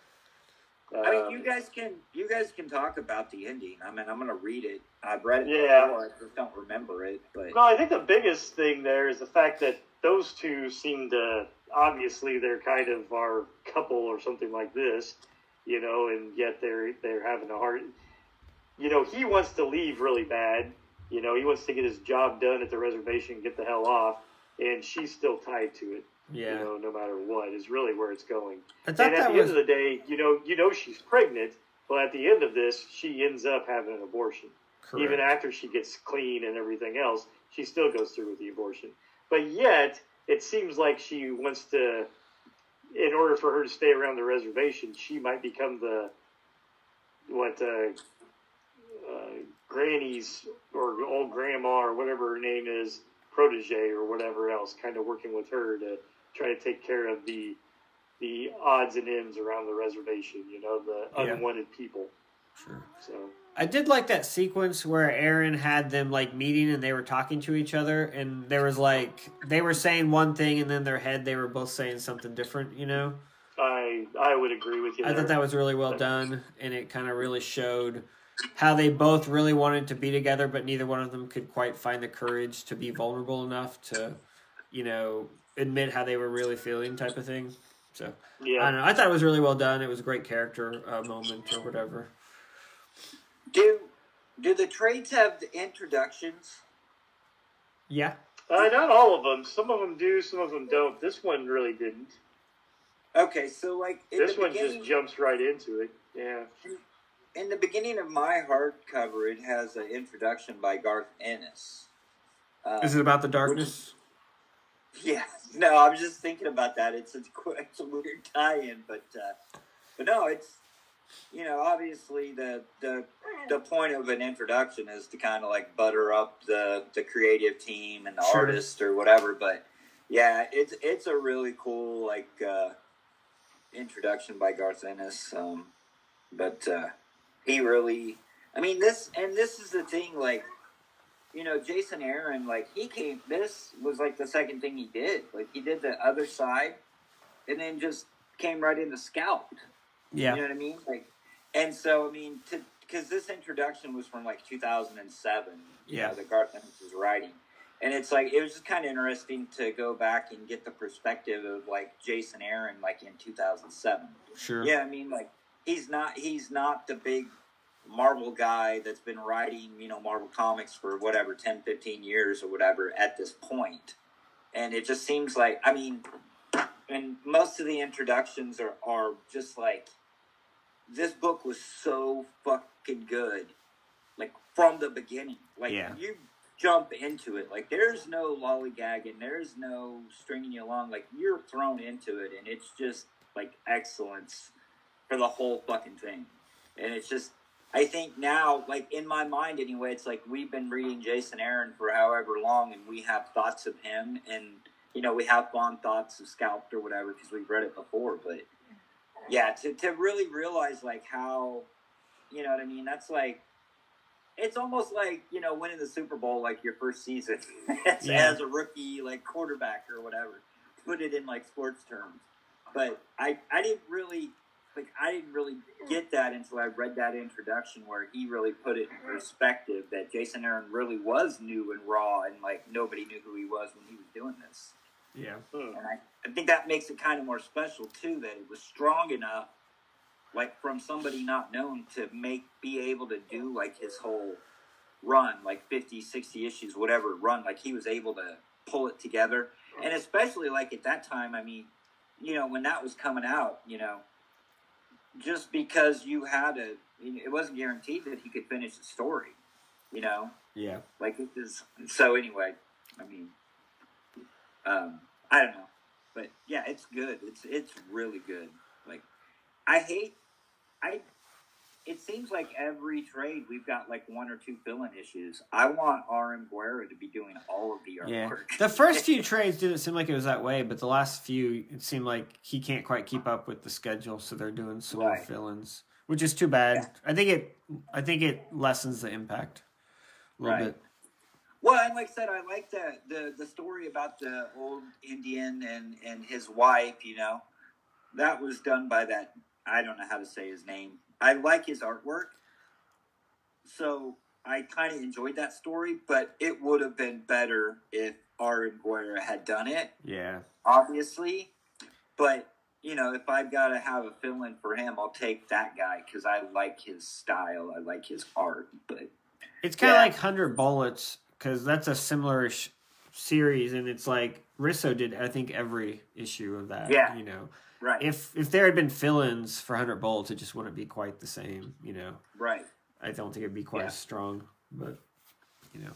I mean, Um, you guys can you guys can talk about the ending. I mean, I'm gonna read it. I've read it Yeah. before. I just don't remember it. But No, I think the biggest thing there is the fact that those two seem to obviously they're kind of our couple or something like this, you know, and yet they're they're having a hard. You know, he wants to leave really bad. You know, he wants to get his job done at the reservation get the hell off, and she's still tied to it. yeah. You know, no matter what is really where it's going. And at the was end of the day, you know, you know she's pregnant, but at the end of this, she ends up having an abortion correct. even after she gets clean and everything else, she still goes through with the abortion. But yet, it seems like she wants to, in order for her to stay around the reservation, she might become the what uh, uh, Granny's or old grandma or whatever her name is, protege or whatever else, kind of working with her to try to take care of the the odds and ends around the reservation. You know, the Yeah. unwanted people. Sure. So. I did like that sequence where Aaron had them like meeting and they were talking to each other and there was like they were saying one thing and then their head they were both saying something different, you know? I I would agree with you. I there. thought that was really well done and it kind of really showed how they both really wanted to be together but neither one of them could quite find the courage to be vulnerable enough to, you know, admit how they were really feeling type of thing. So, I yeah. don't know. I thought it was really well done. It was a great character uh, moment or whatever. Do do the trades have the introductions? Yeah. Uh, not all of them. Some of them do. Some of them don't. This one really didn't. Okay, so like in this the one just jumps right into it. Yeah. in the beginning of my hardcover, it has an introduction by Garth Ennis. Uh, Is it about the darkness? [laughs] Yeah, no, I'm just thinking about that. It's a, [laughs] it's a weird tie-in, but uh, but no, it's you know obviously the the the point of an introduction is to kind of like butter up the the creative team and the Sure. artist or whatever. But yeah, it's it's a really cool like uh, introduction by Garth Ennis. Um, but uh, he really, I mean this and this is the thing like you know, Jason Aaron, like he came. This was like the second thing he did. Like he did the other side, and then just came right into Scalped. Yeah. You know what I mean? Like, and so I mean, to because this introduction was from like 2007. Yeah. know, that Garth Ennis was writing, and it's like it was just kind of interesting to go back and get the perspective of like Jason Aaron, like in 2007. Sure. Yeah, I mean, like he's not he's not the big Marvel guy that's been writing, you know, Marvel comics for whatever 10, 15 years or whatever at this point. And it just seems like I mean, and most of the introductions are are just like this book was so fucking good. Like from the beginning. Like Yeah. you jump into it. Like there's no lollygagging, there's no stringing you along. Like you're thrown into it and it's just like excellence for the whole fucking thing. And it's just I think now, like in my mind anyway, it's like we've been reading Jason Aaron for however long, and we have thoughts of him, and you know we have fond thoughts of Scalped or whatever because we've read it before. But yeah, to to really realize like how, you know what I mean? That's like it's almost like you know winning the Super Bowl like your first season [laughs] as, Yeah. as a rookie like quarterback or whatever. Put it in like sports terms, but I I didn't really like I didn't really get that until I read that introduction where he really put it in perspective that Jason Aaron really was new and raw and like nobody knew who he was when he was doing this. Yeah. Hmm. And I, I think that makes it kind of more special too that it was strong enough like from somebody not known to make be able to do like his whole run like 50 60 issues whatever run like he was able to pull it together and especially like at that time i mean you know, when that was coming out, you know, just because you had a, it wasn't guaranteed that he could finish the story, you know, Yeah. like it is. So anyway, I mean, um, I don't know, but yeah, it's good. It's it's really good. Like, I hate, I. It seems like every trade we've got like one or two fill-in issues. I want R.M. Guéra to be doing all of the artwork. Yeah. The first [laughs] few trades didn't seem like it was that way, but the last few, it seemed like he can't quite keep up with the schedule, so they're doing some Right. fill-ins, which is too bad. Yeah. I think it, I think it lessens the impact a little Right. bit. Well, and like I said, I like the, the the story about the old Indian and and his wife. You know, that was done by that. I don't know how to say his name. I like his artwork, so I kind of enjoyed that story. But it would have been better if R. Guéra had done it, Yeah. obviously. But you know, if I've got to have a fill in for him, I'll take that guy because I like his style. I like his art. But It's kind of Yeah. like Hundred Bullets because that's a similar sh- series, and it's like Risso did. I think every issue of that. Yeah. You know, right, if if there had been fill-ins for Hundred Bullets, it just wouldn't be quite the same. You know, right, I don't think it'd be quite Yeah. as strong, but you know.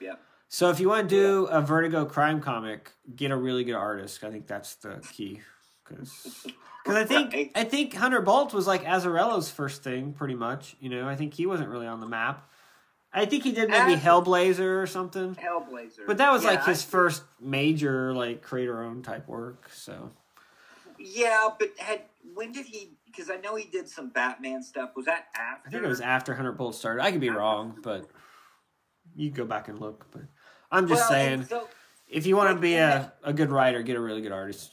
yeah. So if you want to do a Vertigo crime comic, get a really good artist. I think that's the key. Because I think Right. I think Hunter Bolt was like Azzarello's first thing, pretty much. You know, I think he wasn't really on the map. I think he did maybe Az- Hellblazer or something, Hellblazer. but that was Yeah, like his I- first major like creator owned type work. So Yeah, but had when did he? Because I know he did some Batman stuff. Was that after? I think it was after Hunter Bolt started. I could be wrong, but you go back and look. But I'm just Well, saying, So, if you want to be a, a good writer, get a really good artist.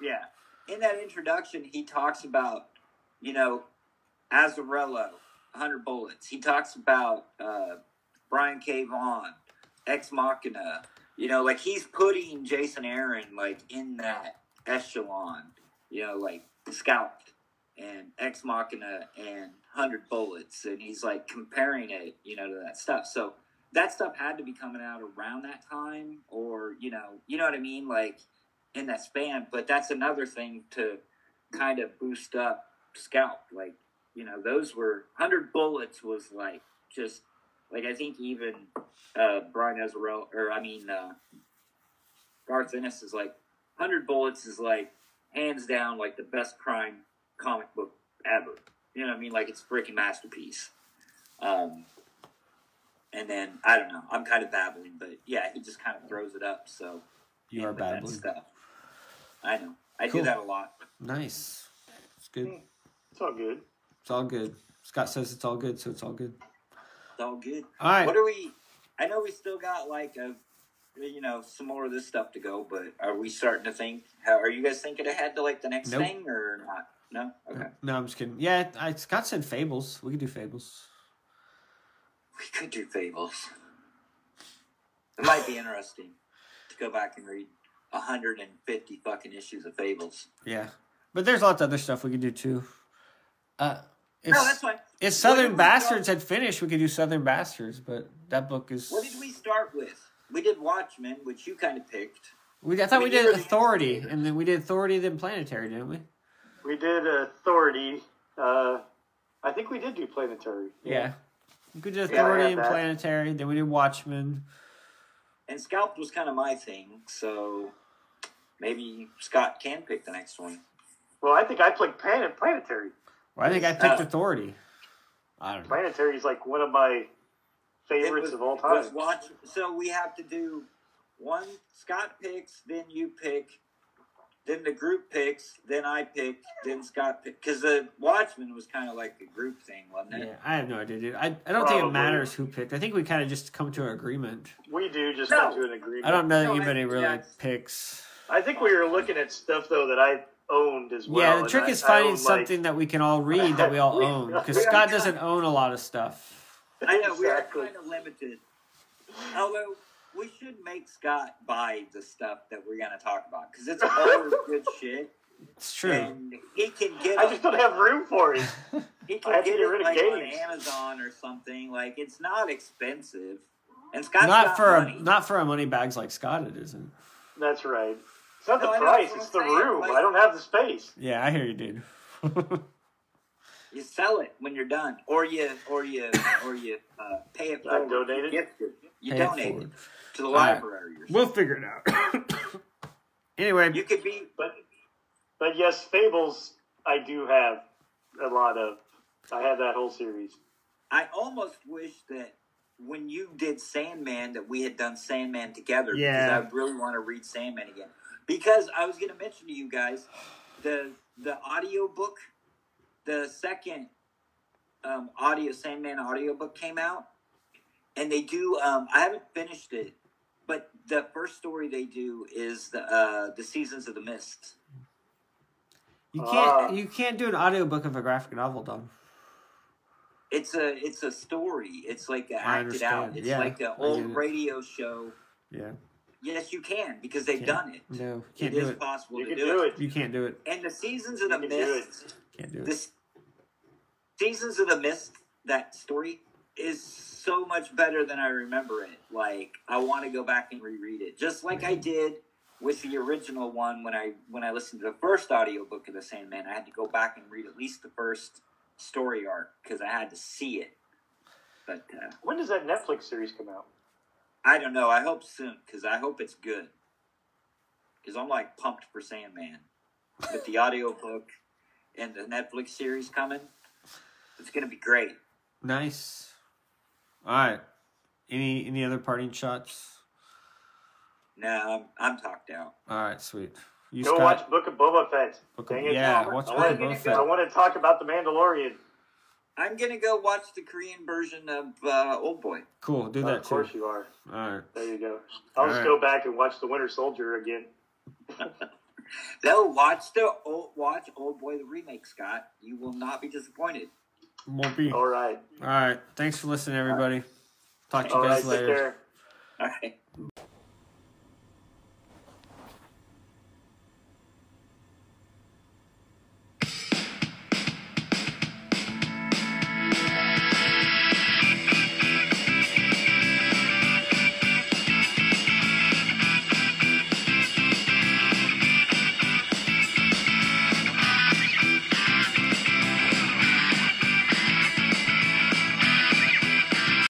yeah, in that introduction, he talks about you know Azzarello, Hundred Bullets. He talks about uh, Brian K. Vaughan, Ex Machina. You know, like he's putting Jason Aaron like in that echelon. You know, like Scalped and Ex Machina and Hundred Bullets, and he's like comparing it, you know, to that stuff. So that stuff had to be coming out around that time, or you know, you know what I mean, like in that span. But that's another thing to kind of boost up Scalp. Like, you know, those were Hundred Bullets was like just like I think even uh, Brian Azzarello, or I mean uh, Garth Ennis is like Hundred Bullets is like hands down like the best crime comic book ever. You know what I mean? Like it's a freaking masterpiece. Um, and then I don't know. I'm kind of babbling, but yeah, he just kind of throws it up. So you are babbling. Stuff. I know. I Cool. do that a lot. Nice. It's good. It's all good. It's all good. Scott says it's all good, so it's all good. It's all good. All right. What are we? I know we still got like a, you know, some more of this stuff to go, but are we starting to think? How are you guys thinking ahead to like the next Nope. thing or not? No. Okay. No, I'm just kidding. Yeah, I, Scott said Fables. We could do Fables. We could do fables. It might be interesting to go back and read 150 fucking issues of fables. Yeah, but there's lots of other stuff we could do too. Uh, if, no, that's fine. if Southern Bastards start- had finished, we could do Southern Bastards. But that book is. What did we start with? We did Watchmen, which you kind of picked. We, I thought I we mean, you did Authority, instigator. and then we did Authority, then Planetary, didn't we? We did Authority. Uh, I think we did do Planetary. Yeah. We could do Yeah, Authority had and that. Planetary. Then we did Watchmen. And Scalped was kind of my thing, so maybe Scott can pick the next one. Well, I think I played Planet Planetary. Well, I think I picked Uh, Authority. I don't know. Planetary is like one of my favorites was, of all time. watch, so we have to do one. Scott picks, then you pick, then the group picks, then I pick, then Scott pick. Because the Watchmen was kind of like a group thing, wasn't it? Yeah, I have no idea, dude. I, I don't think it matters who picked. I think we kind of just come to an agreement. We do just No. come to an agreement. I don't know that No, I- anybody really yeah. picks. I think we were looking at stuff though that I owned as well. yeah, the trick I- is I finding owned, like- something that we can all read that we all [laughs] We- own. Because Scott kind- doesn't own a lot of stuff. I know we are kind of limited. Although we should make Scott buy the stuff that we're gonna talk about because it's [laughs] all good shit, It's true. and he can get. I just don't have room for it. [laughs] He I can have to get get it rid of like on. Amazon or something. Like it's not expensive, and Scott's Not got for money. a, not for a money bags like Scott. It isn't. That's right. It's not the No, I price; it's the I'm saying, room. like- I don't have the space. Yeah, I hear you, dude. [laughs] You sell it when you're done, or you or you or you uh, pay it I forward. donate it? You it. You Pay it donate it, to the All right. library. Or we'll figure it out. [coughs] anyway, You could be But but yes, Fables I do have a lot of. I have that whole series. I almost wish that when you did Sandman that we had done Sandman together Yeah. because I really want to read Sandman again. Because I was going to mention to you guys the the audio book, the second um, audio Sandman audiobook came out, and they do. Um, I haven't finished it, but the first story they do is the uh, the Seasons of the Mist. you can't Ah. you can't do an audiobook of a graphic novel, Don. It's a it's a story. It's like a acted out. It's Yeah, like an old radio show. Yeah, Yes, you can because they've Can't. done it. no, It can't is do it. possible You to can do, do it. it. You can't do it. And the seasons of the You can do mist, Can't do it. this seasons of the mist, that story is so much better than I remember it. Like I want to go back and reread it, just like I did with the original one when I when I listened to the first audiobook of the Sandman. I had to go back and read at least the first story arc because I had to see it. But uh, When does that Netflix series come out? I don't know. I hope soon because I hope it's good. Because I'm like pumped for Sandman with the audiobook and the Netflix series coming. It's gonna be great. Nice. All right. Any any other parting shots? No, I'm, I'm talked out. All right, sweet. You Go Scott? watch Book of Boba Fett. Book of- Dang it. yeah, I watch wanna- Book I of Boba go- I want to talk about the Mandalorian. I'm gonna go watch the Korean version of uh, Old Boy. Cool. Do Oh, that of too. course you are. All right. There you go. I'll just Alright. go back and watch the Winter Soldier again. [laughs] No, watch the old, watch Old Boy the remake, Scott. You will not be disappointed. Won't be. All right. All right. Thanks for listening, everybody. Talk to you guys right. Take later. care. All right.